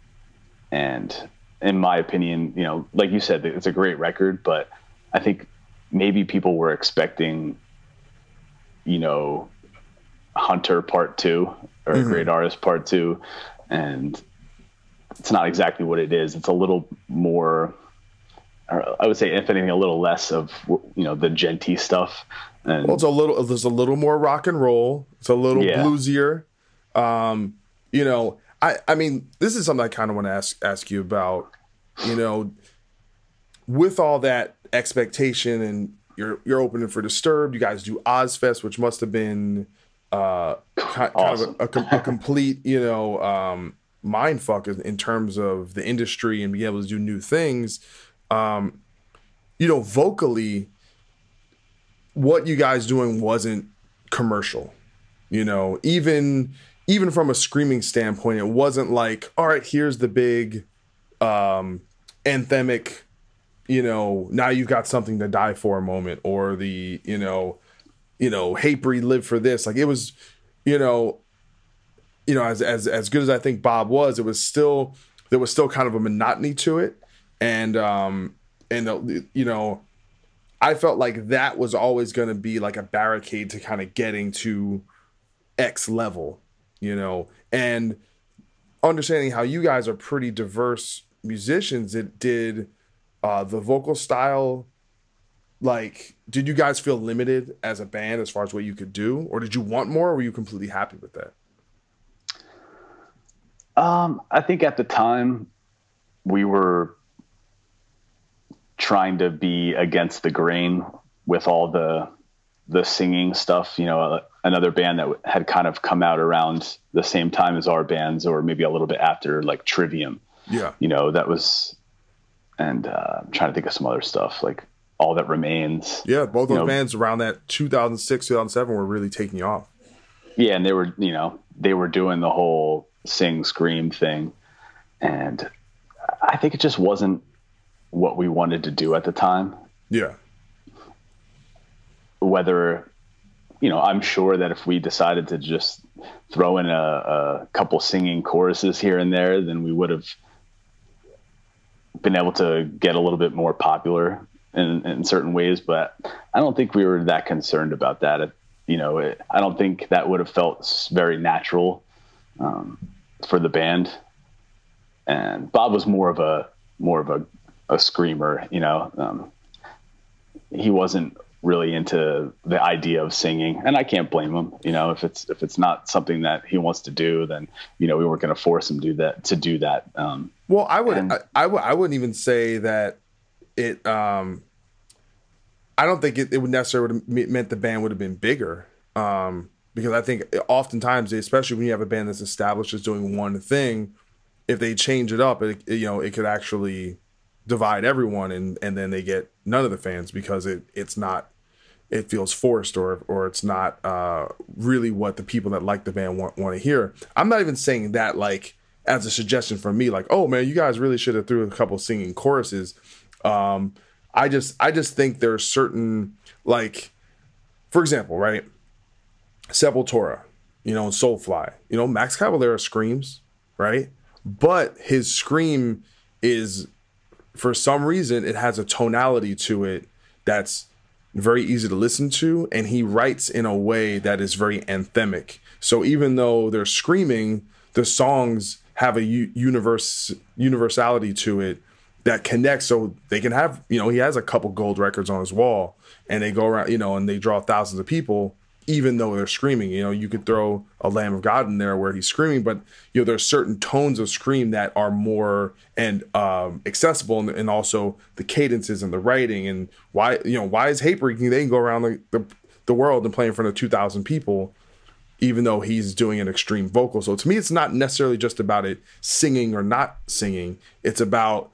and in my opinion, you know, like you said, it's a great record, but I think maybe people were expecting, you know, Hunter Part Two or mm-hmm. Great Artist Part Two, and it's not exactly what it is. It's a little more, I would say, if anything, a little less of you know the djenty stuff. And, well, it's a little. There's a little more rock and roll. It's a little yeah. bluesier. Um, you know, I I mean, this is something I kind of want to ask ask you about. You know, with all that expectation and you're you're opening for Disturbed. You guys do Ozzfest, which must have been uh, kind, awesome. kind of a, a, a, complete, you know, um, mind fuck in terms of the industry and being able to do new things. Um, you know, vocally, what you guys doing wasn't commercial. You know, even even from a screaming standpoint, it wasn't like, all right, here's the big um anthemic, you know, now you've got something to die for a moment, or the, you know, you know, Hatebreed live for this. Like it was, you know, you know, as as as good as I think Bob was, it was still there was still kind of a monotony to it, and um and uh, you know, I felt like that was always going to be like a barricade to kind of getting to X level, you know, and understanding how you guys are pretty diverse musicians, it did uh, the vocal style like did you guys feel limited as a band as far as what you could do? Or did you want more or were you completely happy with that? Um, i think at the time we were trying to be against the grain with all the the singing stuff you know uh, another band that had kind of come out around the same time as our bands or maybe a little bit after like trivium. Yeah. You know that was and uh, i'm trying to think of some other stuff like all that remains. Yeah, both those know, bands around that 2006, 2007 were really taking off. Yeah, and they were, you know, they were doing the whole sing scream thing, and I think it just wasn't what we wanted to do at the time. Yeah. Whether, you know, I'm sure that if we decided to just throw in a, a couple singing choruses here and there, then we would have been able to get a little bit more popular in, in certain ways, but I don't think we were that concerned about that. You know, it, I don't think that would have felt very natural um, for the band. And Bob was more of a more of a, a screamer. You know, um, he wasn't really into the idea of singing, and I can't blame him. You know, if it's if it's not something that he wants to do, then you know we weren't going to force him to do that to do that. Um, well, I would and, I, I, w- I wouldn't even say that it um I don't think it, it would necessarily meant the band would have been bigger. Um, because I think oftentimes, especially when you have a band that's established as doing one thing, if they change it up, it, you know, it could actually divide everyone, and and then they get none of the fans because it it's not, it feels forced or or it's not uh, really what the people that like the band want want to hear. I'm not even saying that like as a suggestion from me, like, oh man, you guys really should have threw a couple singing choruses. Um, I just I just think there's certain like for example, right? Sepultura, you know, and Soulfly. You know, Max Cavalera screams, right? But his scream is for some reason it has a tonality to it that's very easy to listen to and he writes in a way that is very anthemic. So even though they're screaming, the songs have a u- universe universality to it that connects so they can have you know he has a couple gold records on his wall and they go around you know and they draw thousands of people even though they're screaming you know you could throw a lamb of god in there where he's screaming but you know there's certain tones of scream that are more and um accessible and, and also the cadences and the writing and why you know why is Hatebreed they can go around the, the, the world and play in front of 2000 people even though he's doing an extreme vocal. So to me, it's not necessarily just about it singing or not singing. It's about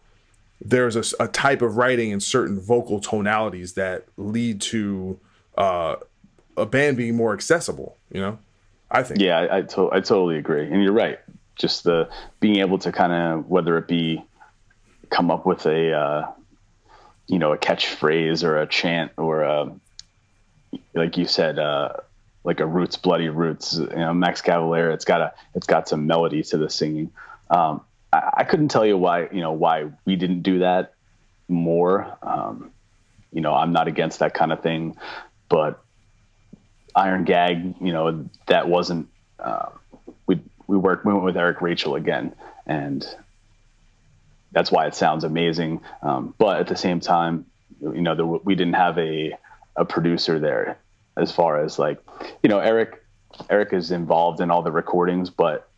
there's a, a type of writing and certain vocal tonalities that lead to uh, a band being more accessible. You know, I think. Yeah, I, I, to- I totally agree, and you're right. Just the being able to kind of whether it be come up with a uh, you know a catchphrase or a chant or a, like you said. Uh, like a roots bloody roots you know max cavalera it's got a it's got some melody to the singing um, I, I, couldn't tell you why you know why we didn't do that more. Um, you know i'm not against that kind of thing but iron gag you know that wasn't uh, we we worked we went with eric rachel again and that's why it sounds amazing. Um, but at the same time you know the, we didn't have a a producer there as far as like, you know, Eric Eric is involved in all the recordings, but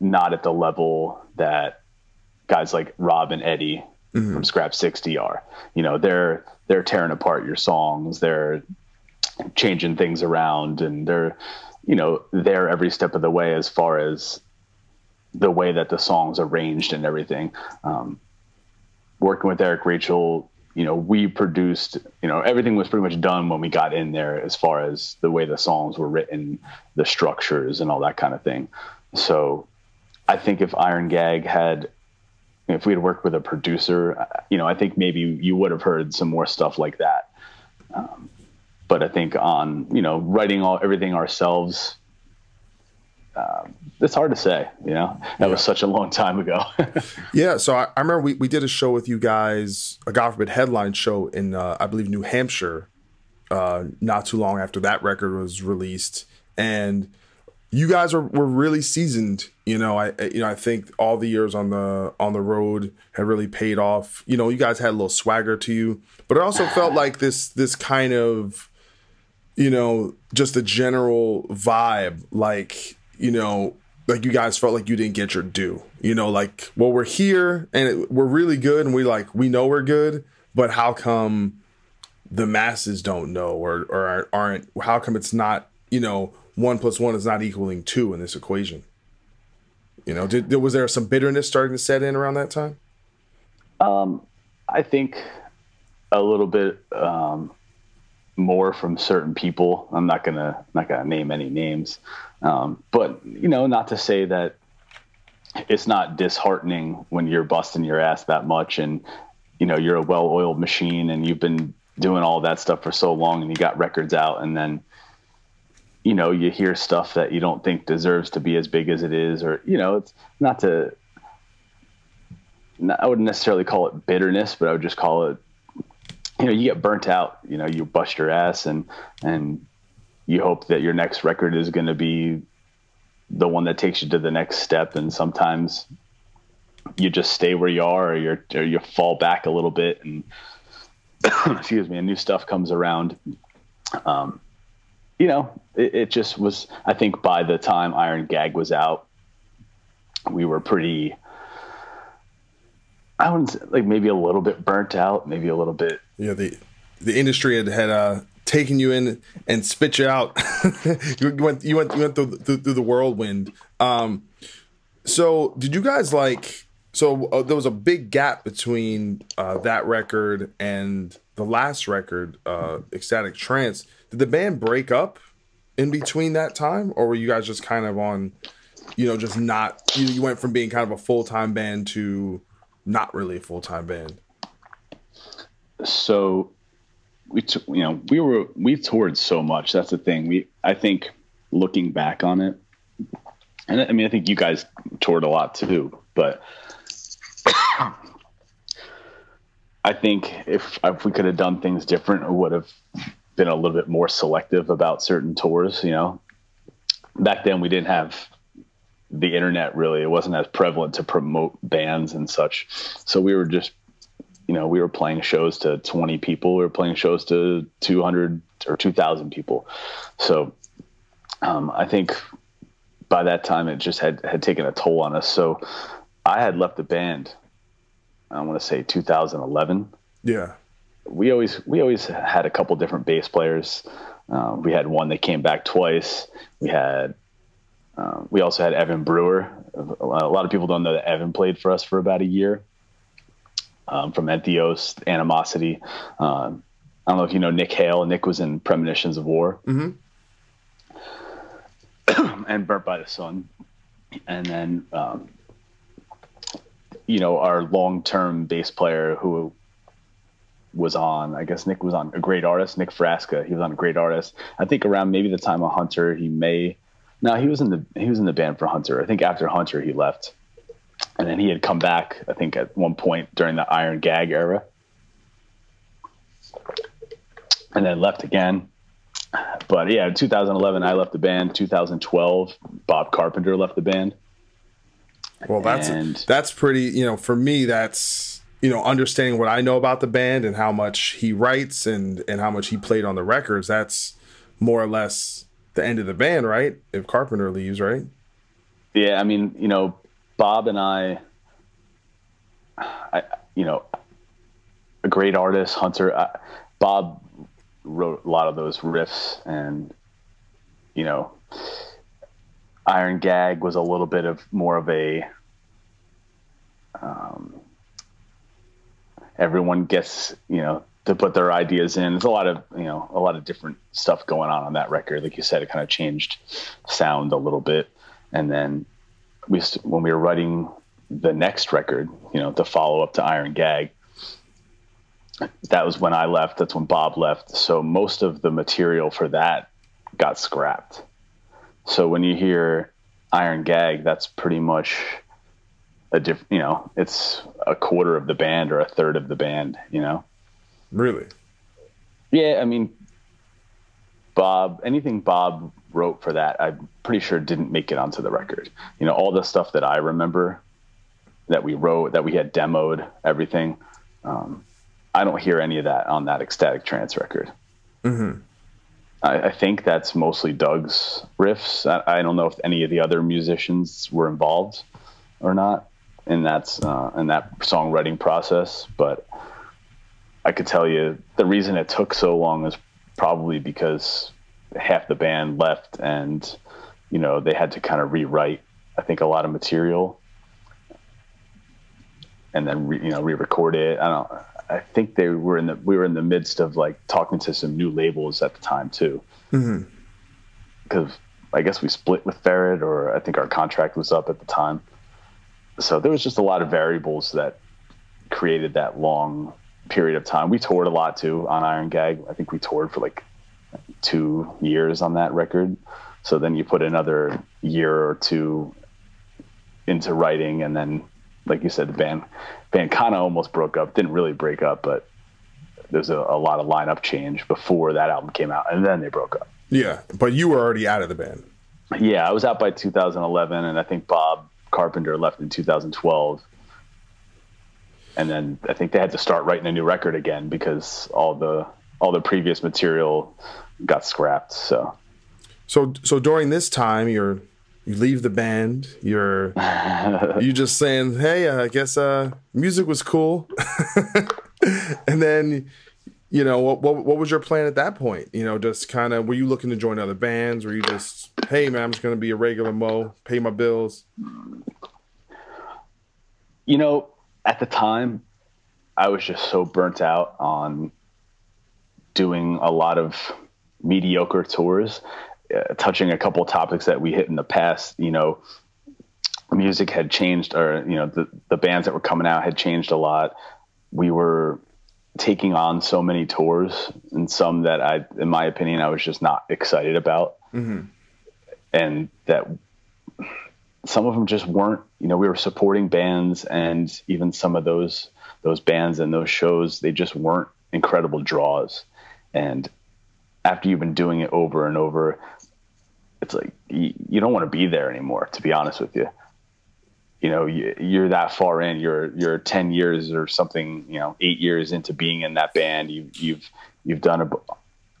not at the level that guys like Rob and Eddie mm-hmm. from Scrap 60 are. You know, they're they're tearing apart your songs, they're changing things around and they're you know, there every step of the way as far as the way that the songs arranged and everything. Um, working with Eric Rachel you know, we produced, you know, everything was pretty much done when we got in there as far as the way the songs were written, the structures and all that kind of thing. So I think if Iron Gag had, if we had worked with a producer, you know, I think maybe you would have heard some more stuff like that. Um, but I think on, you know, writing all everything ourselves, um, it's hard to say, you know, that yeah. was such a long time ago. yeah. So I, I, remember we, we did a show with you guys, a God forbid headline show in, uh, I believe, New Hampshire, uh, not too long after that record was released. And you guys were, were really seasoned. You know, I, you know, I think all the years on the, on the road had really paid off. You know, you guys had a little swagger to you, but it also felt like this, this kind of, you know, just a general vibe, like, you know, like you guys felt like you didn't get your due. You know, like, well, we're here and it, we're really good and we like, we know we're good, but how come the masses don't know or, or aren't, how come it's not, you know, one plus one is not equaling two in this equation? You know, did, was there some bitterness starting to set in around that time? Um, I think a little bit um, more from certain people. I'm not gonna not gonna name any names, um, but you know, not to say that it's not disheartening when you're busting your ass that much and you know you're a well-oiled machine and you've been doing all that stuff for so long and you got records out and then you know you hear stuff that you don't think deserves to be as big as it is or you know it's not to I wouldn't necessarily call it bitterness, but I would just call it, you know, you get burnt out. You know, you bust your ass, and and you hope that your next record is going to be the one that takes you to the next step and sometimes you just stay where you are or you or you fall back a little bit and excuse me and new stuff comes around um, you know it, it, just was i think by the time iron gag was out we were pretty i wouldn't say, like maybe a little bit burnt out maybe a little bit yeah the the industry had had uh taking you in and spit you out. you went you went you went through, through, through the whirlwind. Um, so did you guys like? So uh, there was a big gap between uh, that record and the last record, uh, Ecstatic Trance. Did the band break up in between that time, or were you guys just kind of on? You know, just not. You, you went from being kind of a full time band to not really a full time band. So we t- you know we were we toured so much. That's the thing. We I think looking back on it, and I mean I think you guys toured a lot too, but. I think if if we could have done things different, it would have been a little bit more selective about certain tours. You know, back then we didn't have the internet really. It wasn't as prevalent to promote bands and such. So we were just, you know, we were playing shows to 20 people. We were playing shows to 200 or 2,000 people. So um, I think by that time it just had had taken a toll on us. So I had left the band. I want to say 2011. Yeah. We always we always had a couple different bass players. Uh, we had one that came back twice. We had um, we also had Evan Brewer. A lot of people don't know that Evan played for us for about a year. Um, from Entheos, Animosity. Um, I don't know if you know Nick Hale. Nick was in Premonitions of War. Mm-hmm. and Burnt by the Sun. And then, um, you know, our long term bass player who was on, I guess Nick was on a great artist, Nick Frasca. He was on a great artist. I think around maybe the time of Hunter, he may, no, he was in the, he was in the band for Hunter. I think after Hunter, he left. And then he had come back, I think at one point during the Iron Gag era. And then left again but yeah, 2011 I left the band. 2012 Bob Carpenter left the band. Well, that's and, that's pretty. You know, for me, that's you know understanding what I know about the band and how much he writes and and how much he played on the records. That's more or less the end of the band, right? If Carpenter leaves, right? Yeah, I mean, you know, Bob and I, I you know, a great artist, Hunter. I, Bob wrote a lot of those riffs and you know iron gag was a little bit of more of a um, everyone gets you know to put their ideas in there's a lot of you know a lot of different stuff going on on that record like you said it kind of changed sound a little bit and then we when we were writing the next record you know the follow up to iron gag that was when I left. That's when Bob left. So most of the material for that got scrapped. So when you hear Iron Gag, that's pretty much a different, you know, it's a quarter of the band or a third of the band, you know? Really? Yeah. I mean, Bob, anything Bob wrote for that, I'm pretty sure didn't make it onto the record. You know, all the stuff that I remember that we wrote, that we had demoed, everything. Um, I don't hear any of that on that ecstatic trance record. Mm-hmm. I, I, think that's mostly Doug's riffs. I, I, don't know if any of the other musicians were involved or not in that uh, in that songwriting process, but I could tell you the reason it took so long is probably because half the band left and you know they had to kind of rewrite I think a lot of material and then re, you know re-record it. I don't I think they were in the we were in the midst of like talking to some new labels at the time too. Mm-hmm. Because I guess we split with Ferret, or I think our contract was up at the time. So there was just a lot of variables that created that long period of time. We toured a lot too on Iron Gag. I think we toured for like two years on that record. So then you put another year or two into writing, and then, like you said, the band band kind of almost broke up. Didn't really break up, but there's a, a, lot of lineup change before that album came out, and then they broke up. Yeah, but you were already out of the band. Yeah, I was out by 2011, and I think Bob Carpenter left in 2012. And then I think they had to start writing a new record again because all the all the previous material got scrapped. So, so so during this time, you're you leave the band you're you just saying hey uh, i guess uh, music was cool and then you know what, what, what was your plan at that point you know just kind of were you looking to join other bands were you just hey man i'm just going to be a regular mo pay my bills you know at the time i was just so burnt out on doing a lot of mediocre tours uh, touching a couple topics that we hit in the past, you know, music had changed, or you know, the the bands that were coming out had changed a lot. We were taking on so many tours, and some that I, in my opinion, I was just not excited about, mm-hmm. And that some of them just weren't. You know, we were supporting bands, and even some of those those bands and those shows, they just weren't incredible draws, and after you've been doing it over and over it's like you, you don't want to be there anymore. To be honest with you, you know, you, you're that far in. You're you're ten years or something. You know, eight years into being in that band. You you've you've done a,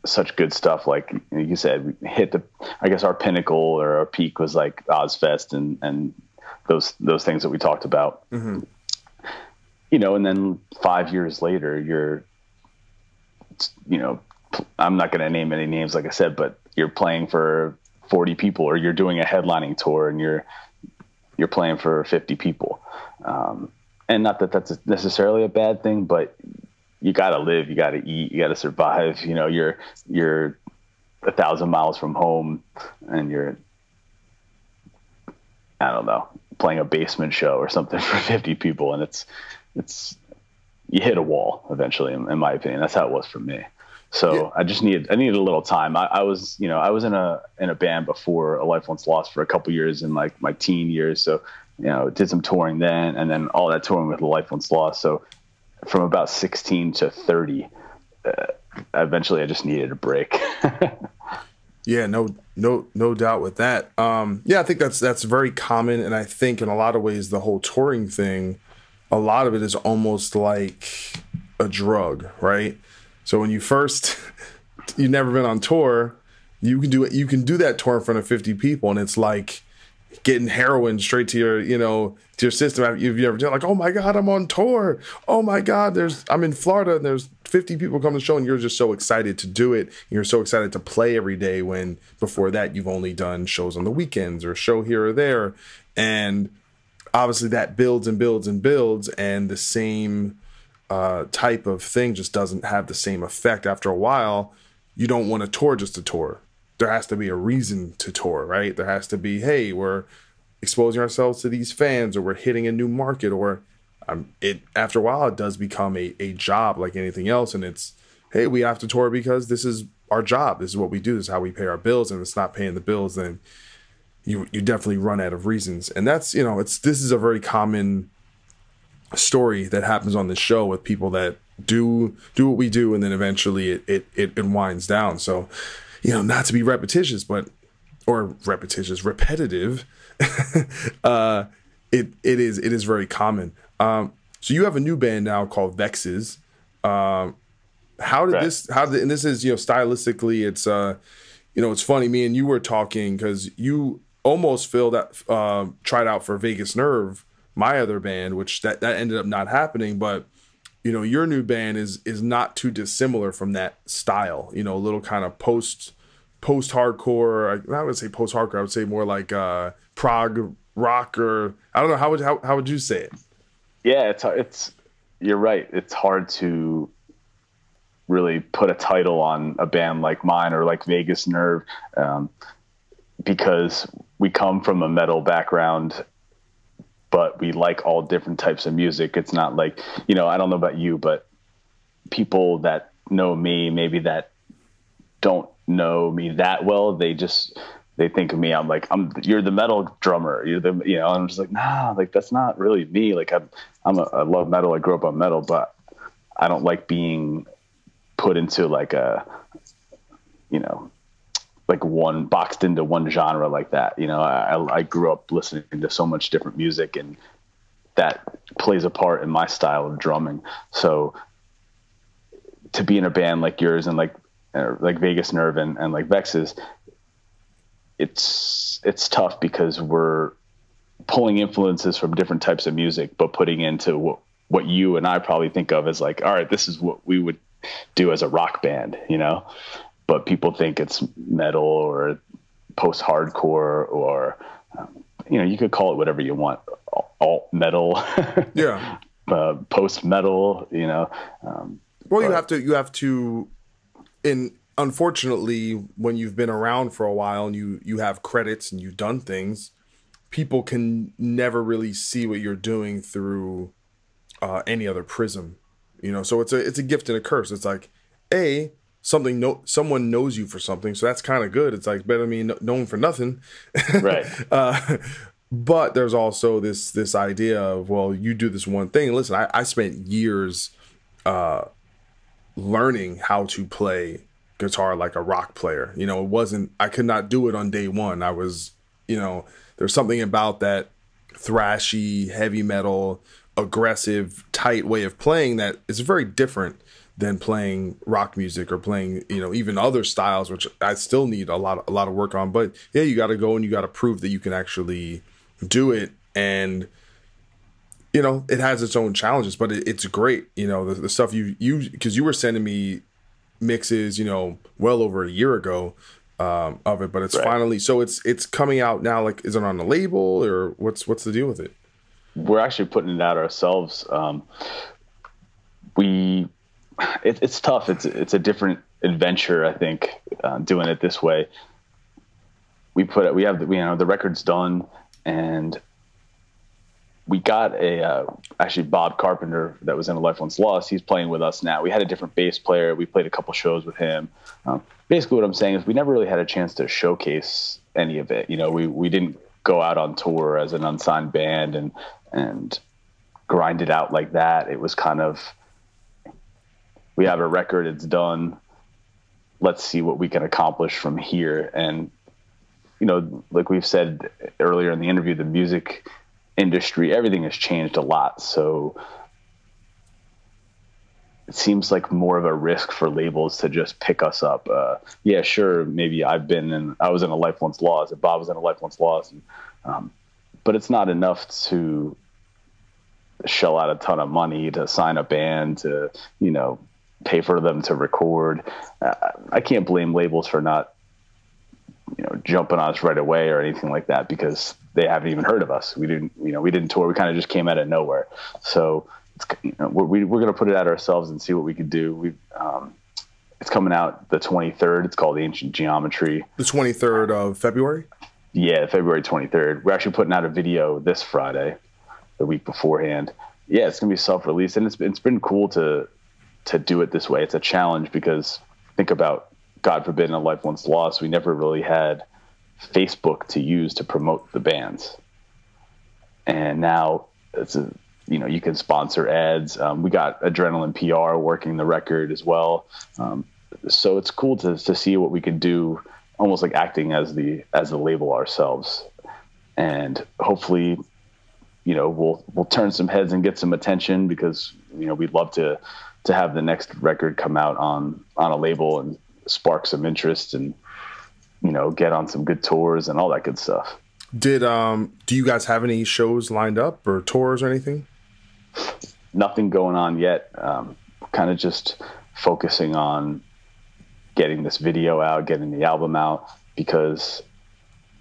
such good stuff. Like you said, we hit the. I guess our pinnacle or our peak was like Ozzfest and and those those things that we talked about. Mm-hmm. You know, and then five years later, you're, you know, I'm not going to name any names, like I said, but you're playing for 40 people, or you're doing a headlining tour, and you're you're playing for 50 people. Um, and not that that's necessarily a bad thing, but you got to live, you got to eat, you got to survive. You know, you're you're a thousand miles from home, and you're I don't know playing a basement show or something for 50 people, and it's it's you hit a wall eventually. In, in my opinion, that's how it was for me. So yeah. I just needed I needed a little time. I, I, was you know I was in a in a band before A Life Once Lost for a couple years in like my teen years. So you know did some touring then, and then all that touring with A Life Once Lost. So from about 16 to 30, uh, eventually I just needed a break. yeah, no no no doubt with that. Um, yeah, I think that's that's very common, and I think in a lot of ways the whole touring thing, a lot of it is almost like a drug, right? So when you first you've never been on tour, you can do it. You can do that tour in front of fifty people, and it's like getting heroin straight to your you know to your system. You've ever done like, oh my god, I'm on tour. Oh my god, there's I'm in Florida and there's 50 people come to the show, and you're just so excited to do it. You're so excited to play every day. When before that, you've only done shows on the weekends or a show here or there, and obviously that builds and builds and builds, and the same uh, type of thing just doesn't have the same effect after a while. You don't want to tour just to tour. There has to be a reason to tour, right? There has to be, hey, we're exposing ourselves to these fans, or we're hitting a new market, or um, it. After a while, it does become a a job like anything else, and it's, hey, we have to tour because this is our job. This is what we do. This is how we pay our bills, and it's not paying the bills, then you you definitely run out of reasons, and that's you know, it's this is a very common story that happens on this show with people that do do what we do and then eventually it it, it, it winds down so you know not to be repetitious but or repetitious repetitive uh it it is it is very common um so you have a new band now called vexes um how did right. this how did and this is you know stylistically it's uh you know it's funny me and you were talking because you almost filled that uh, tried out for Vagus Nerve my other band, which that, that ended up not happening. But you know, your new band is is not too dissimilar from that style. You know, a little kind of post post hardcore. I, would say post hardcore. I would say more like uh, prog rock or I don't know how would how, how would you say it? Yeah, it's it's you're right. It's hard to really put a title on a band like mine or like Vagus Nerve um, because we come from a metal background but we like all different types of music. It's not like, you know, I don't know about you, but people that know me, maybe that don't know me that well, they just they think of me. I'm like, I'm you're the metal drummer. You're the you know. I'm just like, nah, like that's not really me. Like I'm I'm a, I love metal. I grew up on metal, but I don't like being put into like a you know like one boxed into one genre like that. You know, I, I grew up listening to so much different music, and that plays a part in my style of drumming. So to be in a band like yours and like uh, like Vagus Nerve and, and like Vexes, it's it's tough because we're pulling influences from different types of music, but putting into what what you and I probably think of as like, all right, this is what we would do as a rock band, you know but people think it's metal or post hardcore or um, you know you could call it whatever you want alt metal. Yeah. Uh, post metal you know um, well but, you have to you have to in unfortunately when you've been around for a while and you you have credits and you've done things people can never really see what you're doing through uh, any other prism you know? So it's a it's a gift and a curse. It's like a something no someone knows you for something so that's kind of good it's like better than me known for nothing right uh, but there's also this this idea of well you do this one thing listen i, I spent years uh, learning how to play guitar like a rock player. You know, it wasn't I could not do it on day one. I was, you know, there's something about that thrashy, heavy metal, aggressive, tight way of playing that is very different than playing rock music or playing, you know, even other styles, which I still need a lot a lot of work on. But yeah, you gotta go and you gotta prove that you can actually do it. And you know, it has its own challenges, but it, it's great. You know, the, the stuff you you because you were sending me mixes, you know, well over a year ago um, of it, but it's right. finally so it's it's coming out now. Like, is it on the label or what's what's the deal with it? We're actually putting it out ourselves. Um, we it, it's tough. It's it's a different adventure. I think uh, doing it this way. We put. We have you know the record's done, and we got a uh, actually Bob Carpenter that was in a Life Once Lost. He's playing with us now. We had a different bass player. We played a couple shows with him. Um, basically, what I'm saying is we never really had a chance to showcase any of it. You know, we we didn't go out on tour as an unsigned band and and grind it out like that. It was kind of we have a record. It's done. Let's see what we can accomplish from here. And you know, like we've said earlier in the interview, the music industry, everything has changed a lot. So it seems like more of a risk for labels to just pick us up. Uh, yeah, sure, maybe I've been in, I was in a Life Once Lost, and Bob was in a Life Once Lost, and, um, but it's not enough to shell out a ton of money to sign a band to, you know, pay for them to record. Uh, I can't blame labels for not, you know, jumping on us right away or anything like that because they haven't even heard of us. We didn't, you know, we didn't tour. We kind of just came out of nowhere. So it's, you know, we're, we, are we are going to put it out ourselves and see what we can do. We, um, it's coming out the 23rd. It's called Ancient Geometry. The 23rd of February. Yeah, February 23rd. We're actually putting out a video this Friday, the week beforehand. Yeah, it's gonna be self-released, and it's it's been cool to to do it this way. It's a challenge because think about God forbid, in a life once lost. We never really had Facebook to use to promote the bands. And now it's a you know you can sponsor ads. Um, we got Adrenaline PR working the record as well. Um, so it's cool to to see what we can do, almost like acting as the as the label ourselves, and hopefully, you know we'll we'll turn some heads and get some attention because you know we'd love to to have the next record come out on on a label and spark some interest and you know, get on some good tours and all that good stuff. Did um do you guys have any shows lined up or tours or anything? Nothing going on yet. Um, kind of just focusing on getting this video out, getting the album out because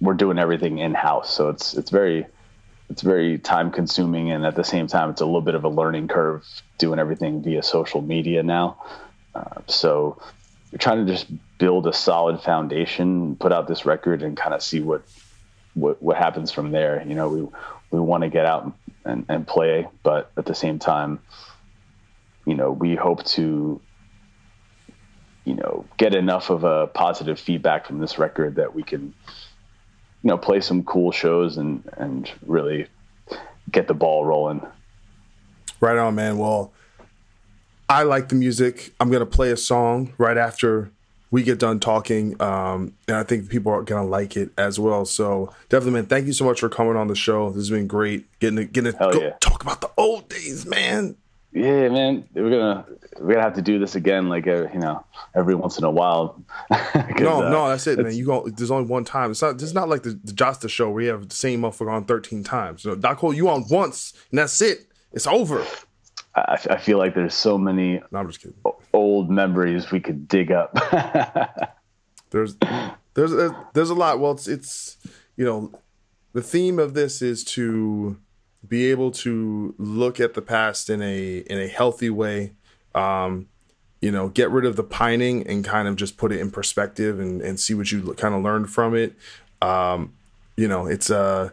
we're doing everything in house. So it's it's very it's very time consuming and at the same time it's a little bit of a learning curve doing everything via social media now. Uh, so we're trying to just build a solid foundation, put out this record, and kind of see what what what happens from there. You know, we we want to get out and, and play, but at the same time, you know, we hope to you know get enough of a positive feedback from this record that we can you know play some cool shows and and really get the ball rolling. Right on, man. Well, I like the music. I'm gonna play a song right after we get done talking, um, and I think people are gonna like it as well. So definitely, man, thank you so much for coming on the show. This has been great. Getting to, getting to go, yeah. talk about the old days, man. Yeah, man, we're gonna we're gonna have to do this again, like uh, you know, every once in a while. no, uh, no, that's it, man. You go. There's only one time. It's not. It's not like the, the Jasta show where you have the same motherfucker on 13 times. You know, Doc Coyle, you on once, and that's it. It's over. I, I feel like there's so many no, I'm just kidding. old memories we could dig up. there's there's a, there's a lot. Well, it's it's you know the theme of this is to be able to look at the past in a in a healthy way. Um, you know, get rid of the pining and kind of just put it in perspective and, and see what you kind of learned from it. Um, you know, it's uh,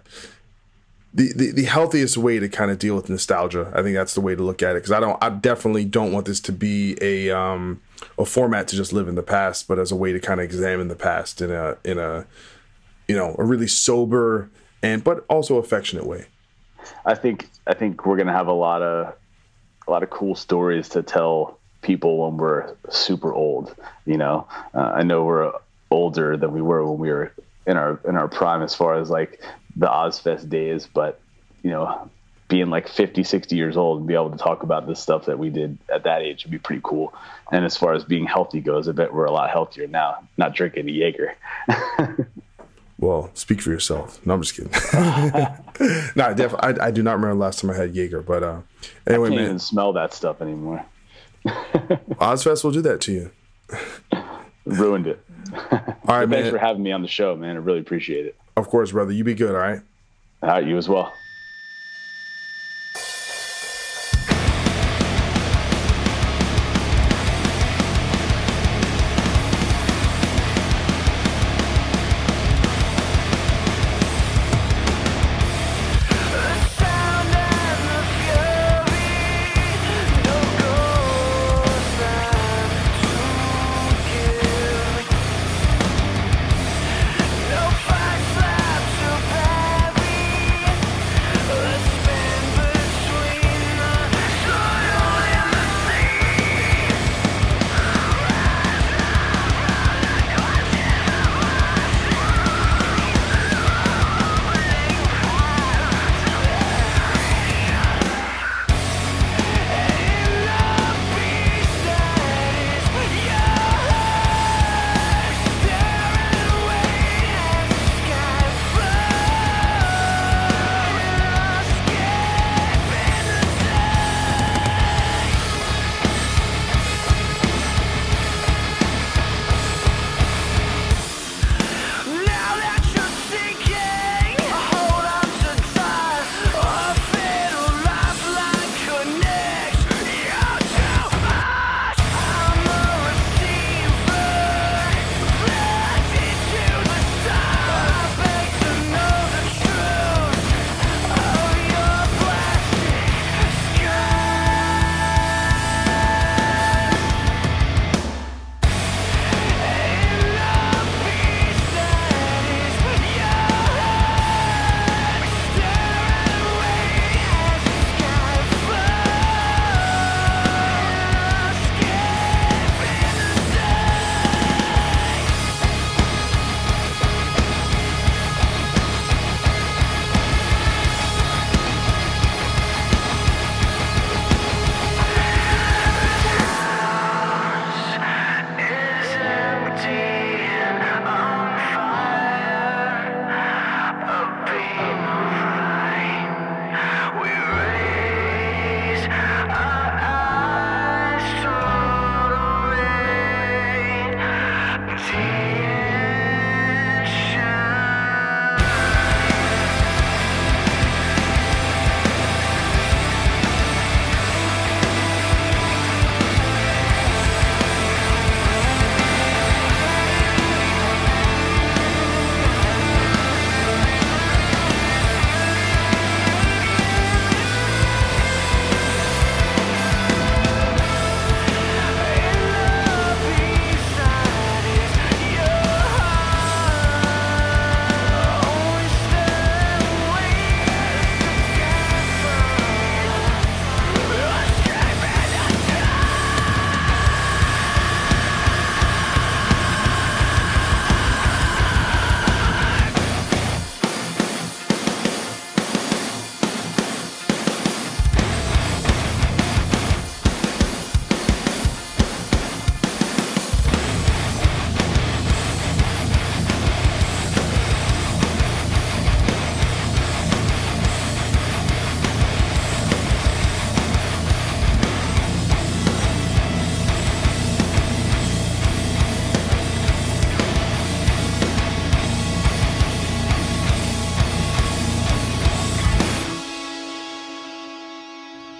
the, the, the healthiest way to kind of deal with nostalgia. I think that's the way to look at it because I don't I definitely don't want this to be a um a format to just live in the past, but as a way to kind of examine the past in a in a you know a really sober and but also affectionate way. I think I think we're gonna have a lot of a lot of cool stories to tell people when we're super old. You know, uh, I know we're older than we were when we were in our in our prime as far as like the Ozzfest days, but you know, being like 50, 60 years old and be able to talk about the stuff that we did at that age would be pretty cool. And as far as being healthy goes, I bet we're a lot healthier now, not drinking a Jaeger. well, speak for yourself. No, I'm just kidding. no, I, def- I, I, do not remember the last time I had Jaeger, but uh, anyway, I can't man. even smell that stuff anymore. Ozzfest will do that to you. Ruined it. All right, man. Thanks for having me on the show, man. I really appreciate it. Of course, brother. You be good, all right? All right, you as well.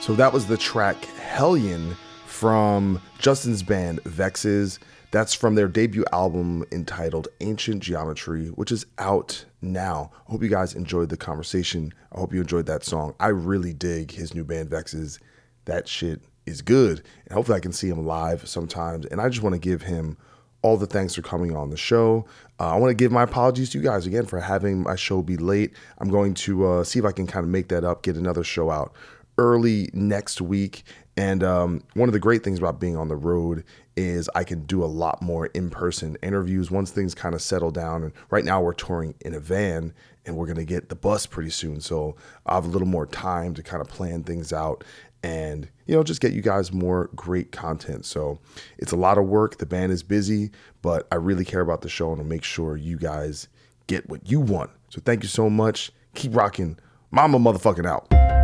So that was the track Hellion from Justin's band Vexes. That's from their debut album entitled Ancient Geometry, which is out now. I hope you guys enjoyed the conversation. I hope you enjoyed that song. I really dig his new band Vexes. That shit is good. And hopefully I can see him live sometimes. And I just want to give him all the thanks for coming on the show. Uh, I want to give my apologies to you guys again for having my show be late. I'm going to uh, see if I can kind of make that up, get another show out early next week. And um, one of the great things about being on the road is I can do a lot more in person interviews once things kind of settle down. And right now we're touring in a van and we're going to get the bus pretty soon. So I have a little more time to kind of plan things out and you know just get you guys more great content so it's a lot of work the band is busy but i really care about the show and to make sure you guys get what you want so thank you so much keep rocking mama motherfucking out